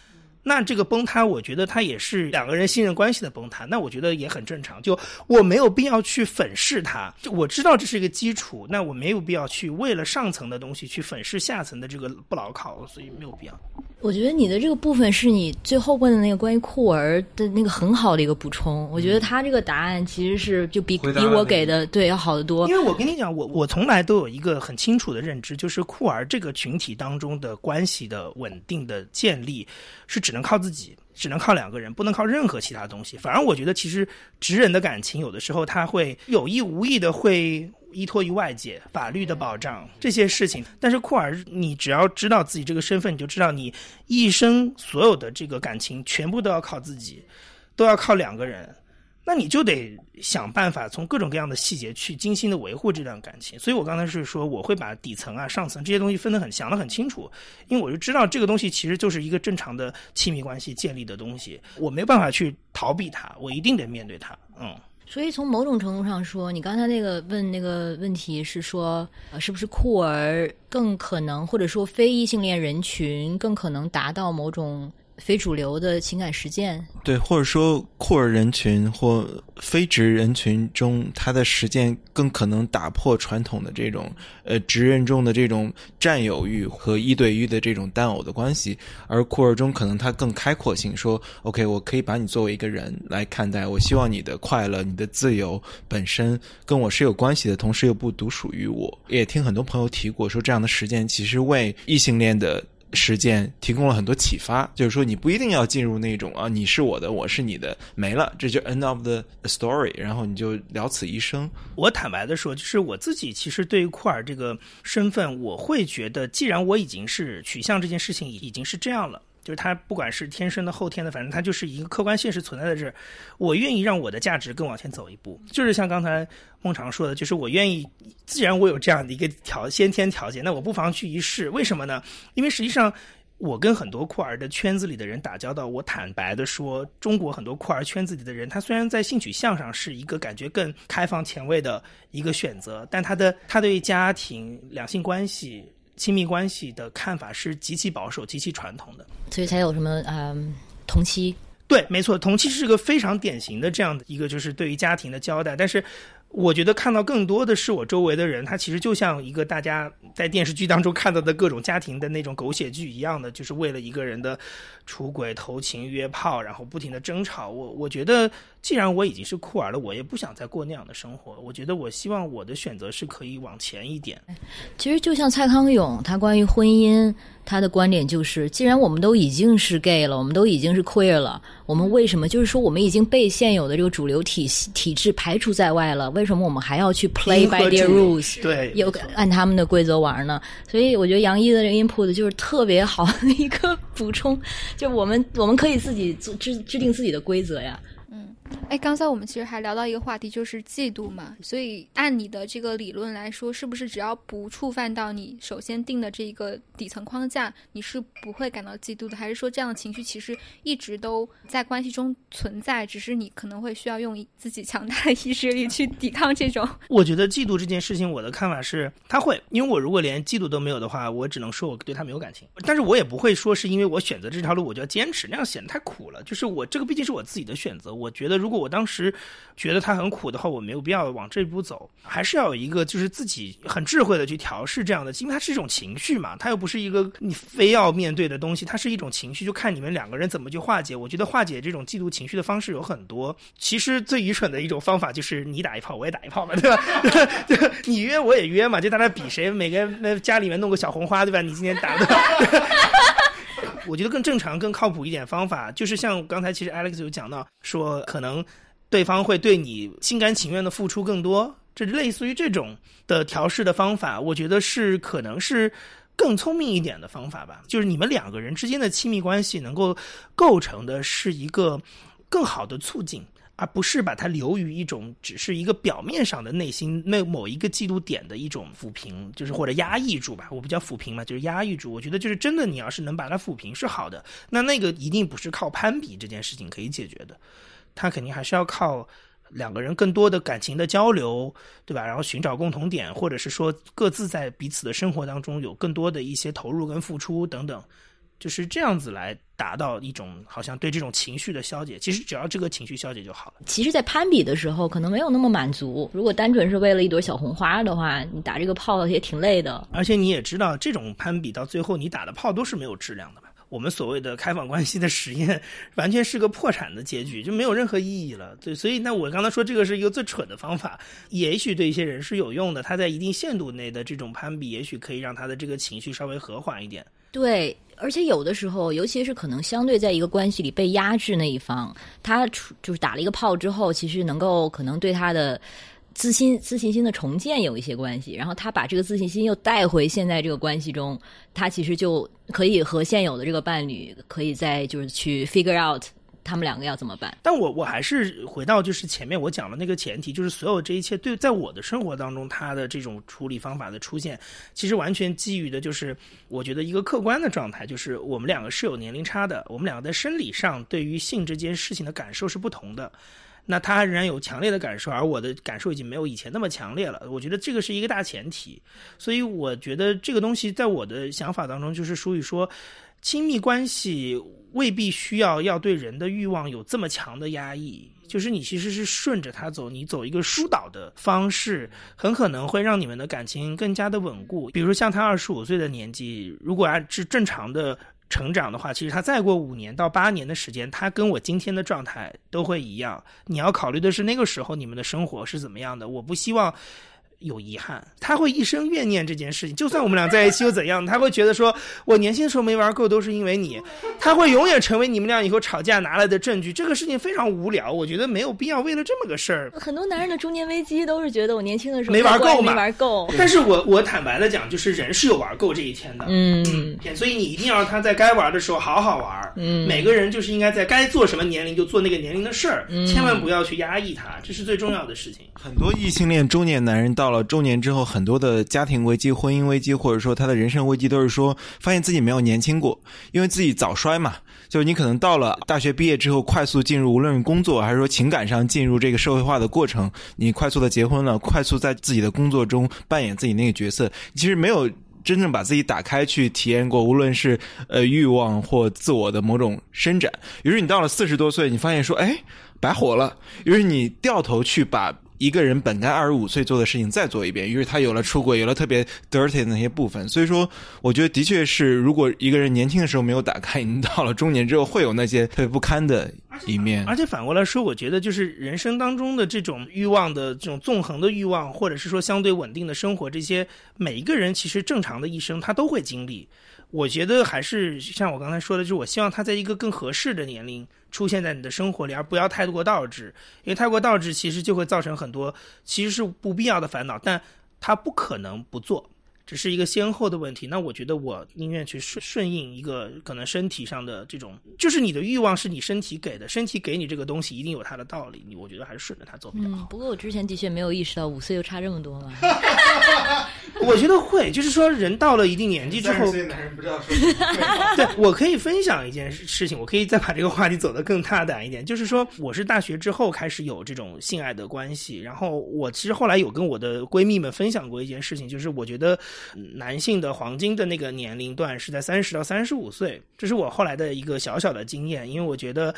那这个崩塌，我觉得它也是两个人信任关系的崩塌。那我觉得也很正常。就我没有必要去粉饰它，就我知道这是一个基础，那我没有必要去为了上层的东西去粉饰下层的这个不牢靠，所以没有必要。我觉得你的这个部分是你最后问的那个关于酷儿的那个很好的一个补充。我觉得他这个答案其实是就比比我给的对要好得多。因为我跟你讲，我我从来都有一个很清楚的认知，就是酷儿这个群体当中的关系的稳定的建立是只能靠自己，只能靠两个人，不能靠任何其他东西。反而我觉得，其实直人的感情有的时候他会有意无意的会。依托于外界法律的保障这些事情，但是库尔，你只要知道自己这个身份，你就知道你一生所有的这个感情全部都要靠自己，都要靠两个人，那你就得想办法从各种各样的细节去精心的维护这段感情。所以我刚才是说，我会把底层啊、上层这些东西分得很想得很清楚，因为我就知道这个东西其实就是一个正常的亲密关系建立的东西，我没办法去逃避它，我一定得面对它，嗯。所以从某种程度上说，你刚才那个问那个问题是说，呃，是不是酷儿更可能，或者说非异性恋人群更可能达到某种？非主流的情感实践，对，或者说酷儿人群或非直人群中，他的实践更可能打破传统的这种呃直人中的这种占有欲和一对一的这种单偶的关系，而酷儿中可能他更开阔性，说 OK，我可以把你作为一个人来看待，我希望你的快乐、你的自由本身跟我是有关系的，同时又不独属于我。也听很多朋友提过，说这样的实践其实为异性恋的。实践提供了很多启发，就是说你不一定要进入那种啊，你是我的，我是你的，没了，这就 end of the story，然后你就了此一生。我坦白的说，就是我自己其实对于库尔这个身份，我会觉得，既然我已经是取向这件事情已已经是这样了。就是他不管是天生的后天的，反正他就是一个客观现实存在在这儿。我愿意让我的价值更往前走一步，就是像刚才孟常说的，就是我愿意，既然我有这样的一个条先天条件，那我不妨去一试。为什么呢？因为实际上我跟很多酷儿的圈子里的人打交道，我坦白的说，中国很多酷儿圈子里的人，他虽然在性取向上是一个感觉更开放前卫的一个选择，但他的他对家庭两性关系。亲密关系的看法是极其保守、极其传统的，所以才有什么嗯同期。对，没错，同期是个非常典型的这样的一个，就是对于家庭的交代。但是我觉得看到更多的是我周围的人，他其实就像一个大家在电视剧当中看到的各种家庭的那种狗血剧一样的，就是为了一个人的出轨、偷情、约炮，然后不停的争吵。我我觉得，既然我已经是酷儿了，我也不想再过那样的生活。我觉得，我希望我的选择是可以往前一点。[laughs] 其实就像蔡康永，他关于婚姻。他的观点就是，既然我们都已经是 gay 了，我们都已经是 queer 了，我们为什么就是说我们已经被现有的这个主流体系体制排除在外了？为什么我们还要去 play by their rules？对，有按他们的规则玩呢？所以我觉得杨一的这个 input 就是特别好的一个 [laughs] 补充，就我们我们可以自己制制定自己的规则呀。哎，刚才我们其实还聊到一个话题，就是嫉妒嘛。所以按你的这个理论来说，是不是只要不触犯到你首先定的这一个底层框架，你是不会感到嫉妒的？还是说这样的情绪其实一直都在关系中存在，只是你可能会需要用自己强大的意志力去抵抗这种？[laughs] 我觉得嫉妒这件事情，我的看法是，他会，因为我如果连嫉妒都没有的话，我只能说我对他没有感情。但是我也不会说是因为我选择这条路我就要坚持，那样显得太苦了。就是我这个毕竟是我自己的选择，我觉得如果我当时觉得他很苦的话，我没有必要往这一步走，还是要有一个就是自己很智慧的去调试这样的，因为它是一种情绪嘛，它又不是一个你非要面对的东西，它是一种情绪，就看你们两个人怎么去化解。我觉得化解这种嫉妒情绪的方式有很多，其实最愚蠢的一种方法就是你打一炮，我也打一炮嘛，对吧？就 [laughs] 你约我也约嘛，就大家比谁每个那家里面弄个小红花，对吧？你今天打的。我觉得更正常、更靠谱一点方法，就是像刚才其实 Alex 有讲到，说可能对方会对你心甘情愿的付出更多，这类似于这种的调试的方法，我觉得是可能是更聪明一点的方法吧。就是你们两个人之间的亲密关系能够构成的是一个更好的促进。而不是把它留于一种只是一个表面上的内心那某一个嫉妒点的一种抚平，就是或者压抑住吧，我不叫抚平嘛，就是压抑住。我觉得就是真的，你要是能把它抚平是好的，那那个一定不是靠攀比这件事情可以解决的，他肯定还是要靠两个人更多的感情的交流，对吧？然后寻找共同点，或者是说各自在彼此的生活当中有更多的一些投入跟付出等等。就是这样子来达到一种好像对这种情绪的消解，其实只要这个情绪消解就好了。其实，在攀比的时候，可能没有那么满足。如果单纯是为了一朵小红花的话，你打这个炮也挺累的。而且你也知道，这种攀比到最后，你打的炮都是没有质量的嘛。我们所谓的开放关系的实验，完全是个破产的结局，就没有任何意义了。对，所以那我刚才说这个是一个最蠢的方法，也许对一些人是有用的。他在一定限度内的这种攀比，也许可以让他的这个情绪稍微和缓一点。对。而且有的时候，尤其是可能相对在一个关系里被压制那一方，他就是打了一个炮之后，其实能够可能对他的自信、自信心的重建有一些关系。然后他把这个自信心又带回现在这个关系中，他其实就可以和现有的这个伴侣，可以再就是去 figure out。他们两个要怎么办？但我我还是回到就是前面我讲的那个前提，就是所有这一切对在我的生活当中，他的这种处理方法的出现，其实完全基于的就是我觉得一个客观的状态，就是我们两个是有年龄差的，我们两个在生理上对于性这件事情的感受是不同的。那他仍然有强烈的感受，而我的感受已经没有以前那么强烈了。我觉得这个是一个大前提，所以我觉得这个东西在我的想法当中就是属于说。亲密关系未必需要要对人的欲望有这么强的压抑，就是你其实是顺着他走，你走一个疏导的方式，很可能会让你们的感情更加的稳固。比如像他二十五岁的年纪，如果按是正常的成长的话，其实他再过五年到八年的时间，他跟我今天的状态都会一样。你要考虑的是那个时候你们的生活是怎么样的，我不希望。有遗憾，他会一生怨念这件事情。就算我们俩在一起又怎样？他会觉得说，我年轻的时候没玩够，都是因为你。他会永远成为你们俩以后吵架拿来的证据。这个事情非常无聊，我觉得没有必要为了这么个事儿。很多男人的中年危机都是觉得我年轻的时候没玩够嘛，没玩够。但是我我坦白的讲，就是人是有玩够这一天的。嗯，所以你一定要让他在该玩的时候好好玩。嗯，每个人就是应该在该做什么年龄就做那个年龄的事儿，千万不要去压抑他，这是最重要的事情。很多异性恋中年男人到了中年之后。很多的家庭危机、婚姻危机，或者说他的人生危机，都是说发现自己没有年轻过，因为自己早衰嘛。就是你可能到了大学毕业之后，快速进入无论工作还是说情感上进入这个社会化的过程，你快速的结婚了，快速在自己的工作中扮演自己那个角色，其实没有真正把自己打开去体验过，无论是呃欲望或自我的某种伸展。于是你到了四十多岁，你发现说，哎，白活了。于是你掉头去把。一个人本该二十五岁做的事情再做一遍，于是他有了出轨，有了特别 dirty 的那些部分。所以说，我觉得的确是，如果一个人年轻的时候没有打开，你到了中年之后会有那些特别不堪的一面。而且反过来说，我觉得就是人生当中的这种欲望的这种纵横的欲望，或者是说相对稳定的生活，这些每一个人其实正常的一生他都会经历。我觉得还是像我刚才说的，就是我希望他在一个更合适的年龄出现在你的生活里，而不要太过倒置，因为太过倒置其实就会造成很多其实是不必要的烦恼，但他不可能不做。只是一个先后的问题，那我觉得我宁愿去顺顺应一个可能身体上的这种，就是你的欲望是你身体给的，身体给你这个东西一定有它的道理，你我觉得还是顺着它走比较好。不过我之前的确没有意识到五岁就差这么多嘛。[laughs] [laughs] 我觉得会，就是说人到了一定年纪之后，男人不知道说。[laughs] 对，我可以分享一件事情，我可以再把这个话题走得更大胆一点，就是说我是大学之后开始有这种性爱的关系，然后我其实后来有跟我的闺蜜们分享过一件事情，就是我觉得。男性的黄金的那个年龄段是在三十到三十五岁，这是我后来的一个小小的经验。因为我觉得，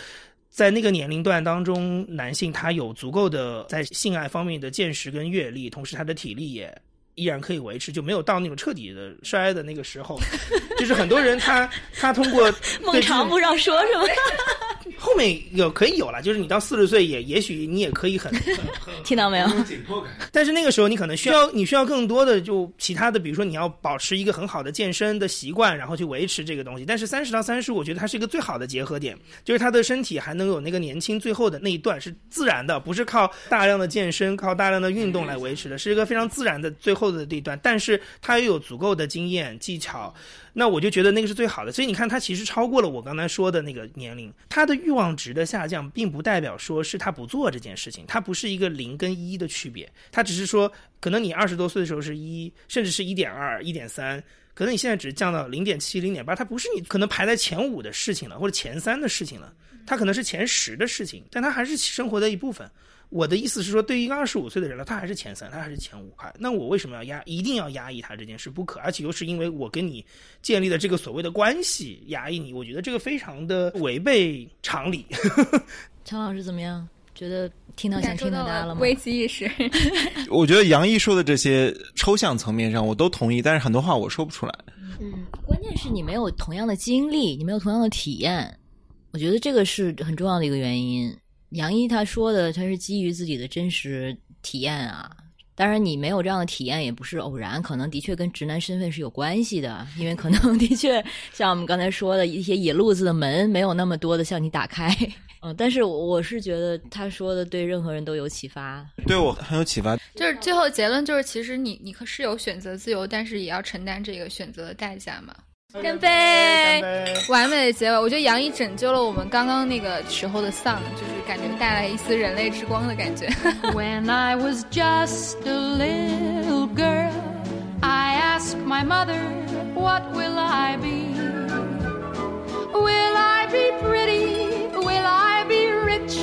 在那个年龄段当中，男性他有足够的在性爱方面的见识跟阅历，同时他的体力也依然可以维持，就没有到那种彻底的衰的那个时候。[laughs] 就是很多人他他通过 [laughs] 孟尝不知道说什么。[laughs] 后面有可以有了，就是你到四十岁也也许你也可以很听到没有？紧迫感。但是那个时候你可能需要你需要更多的就其他的，比如说你要保持一个很好的健身的习惯，然后去维持这个东西。但是三十到三十，我觉得它是一个最好的结合点，就是他的身体还能有那个年轻最后的那一段是自然的，不是靠大量的健身、靠大量的运动来维持的，是一个非常自然的最后的地段。但是他又有足够的经验技巧。那我就觉得那个是最好的，所以你看，他其实超过了我刚才说的那个年龄，他的欲望值的下降，并不代表说是他不做这件事情，它不是一个零跟一的区别，它只是说，可能你二十多岁的时候是一，甚至是一点二、一点三，可能你现在只降到零点七、零点八，它不是你可能排在前五的事情了，或者前三的事情了，它可能是前十的事情，但它还是生活的一部分。我的意思是说，对于一个二十五岁的人了，他还是前三，他还是前五块。那我为什么要压，一定要压抑他这件事不可？而且又是因为我跟你建立的这个所谓的关系压抑你，我觉得这个非常的违背常理。[laughs] 常老师怎么样？觉得听到想听到答案了吗？危机意识。[laughs] 我觉得杨毅说的这些抽象层面上我都同意，但是很多话我说不出来。嗯，关键是你没有同样的经历，你没有同样的体验，我觉得这个是很重要的一个原因。杨一他说的，他是基于自己的真实体验啊。当然，你没有这样的体验也不是偶然，可能的确跟直男身份是有关系的。因为可能 [laughs] 的确像我们刚才说的一些野路子的门没有那么多的向你打开。嗯，但是我是觉得他说的对任何人都有启发，对我很有启发。就是最后结论就是，其实你你可是有选择自由，但是也要承担这个选择的代价嘛。干杯！完美的结尾，我觉得杨一拯救了我们刚刚那个时候的丧，就是感觉带来一丝人类之光的感觉。[laughs] When I was just a little girl, I asked my mother, What will I be? Will I be pretty? Will I be rich?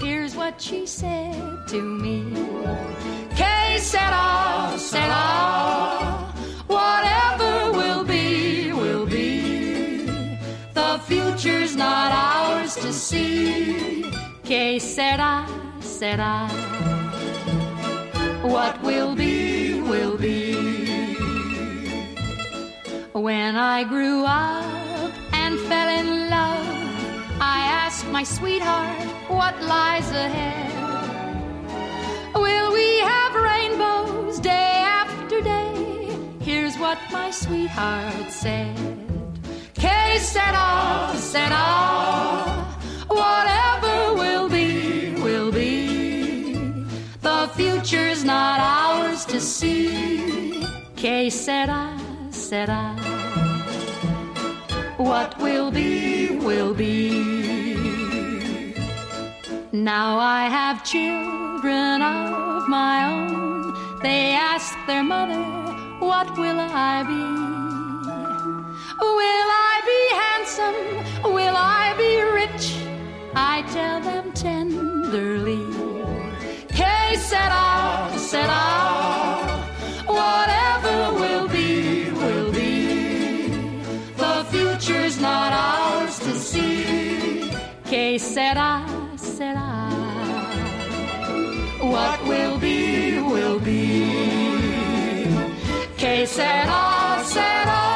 Here's what she said to me. Que sera, sera, Future's not ours to see. Que sera, sera. What will be, will be. When I grew up and fell in love, I asked my sweetheart what lies ahead. Will we have rainbows day after day? Here's what my sweetheart said. Que sera, sera. Whatever will be, will be. The future's not ours to see. Que sera, sera. What will be, will be. Now I have children of my own. They ask their mother, What will I be? Will I be handsome? Will I be rich? I tell them tenderly. K said, I said, I. Whatever will be, will be. The future's not ours to see. K said, I said, I. What will be, will be. K said, I said, I.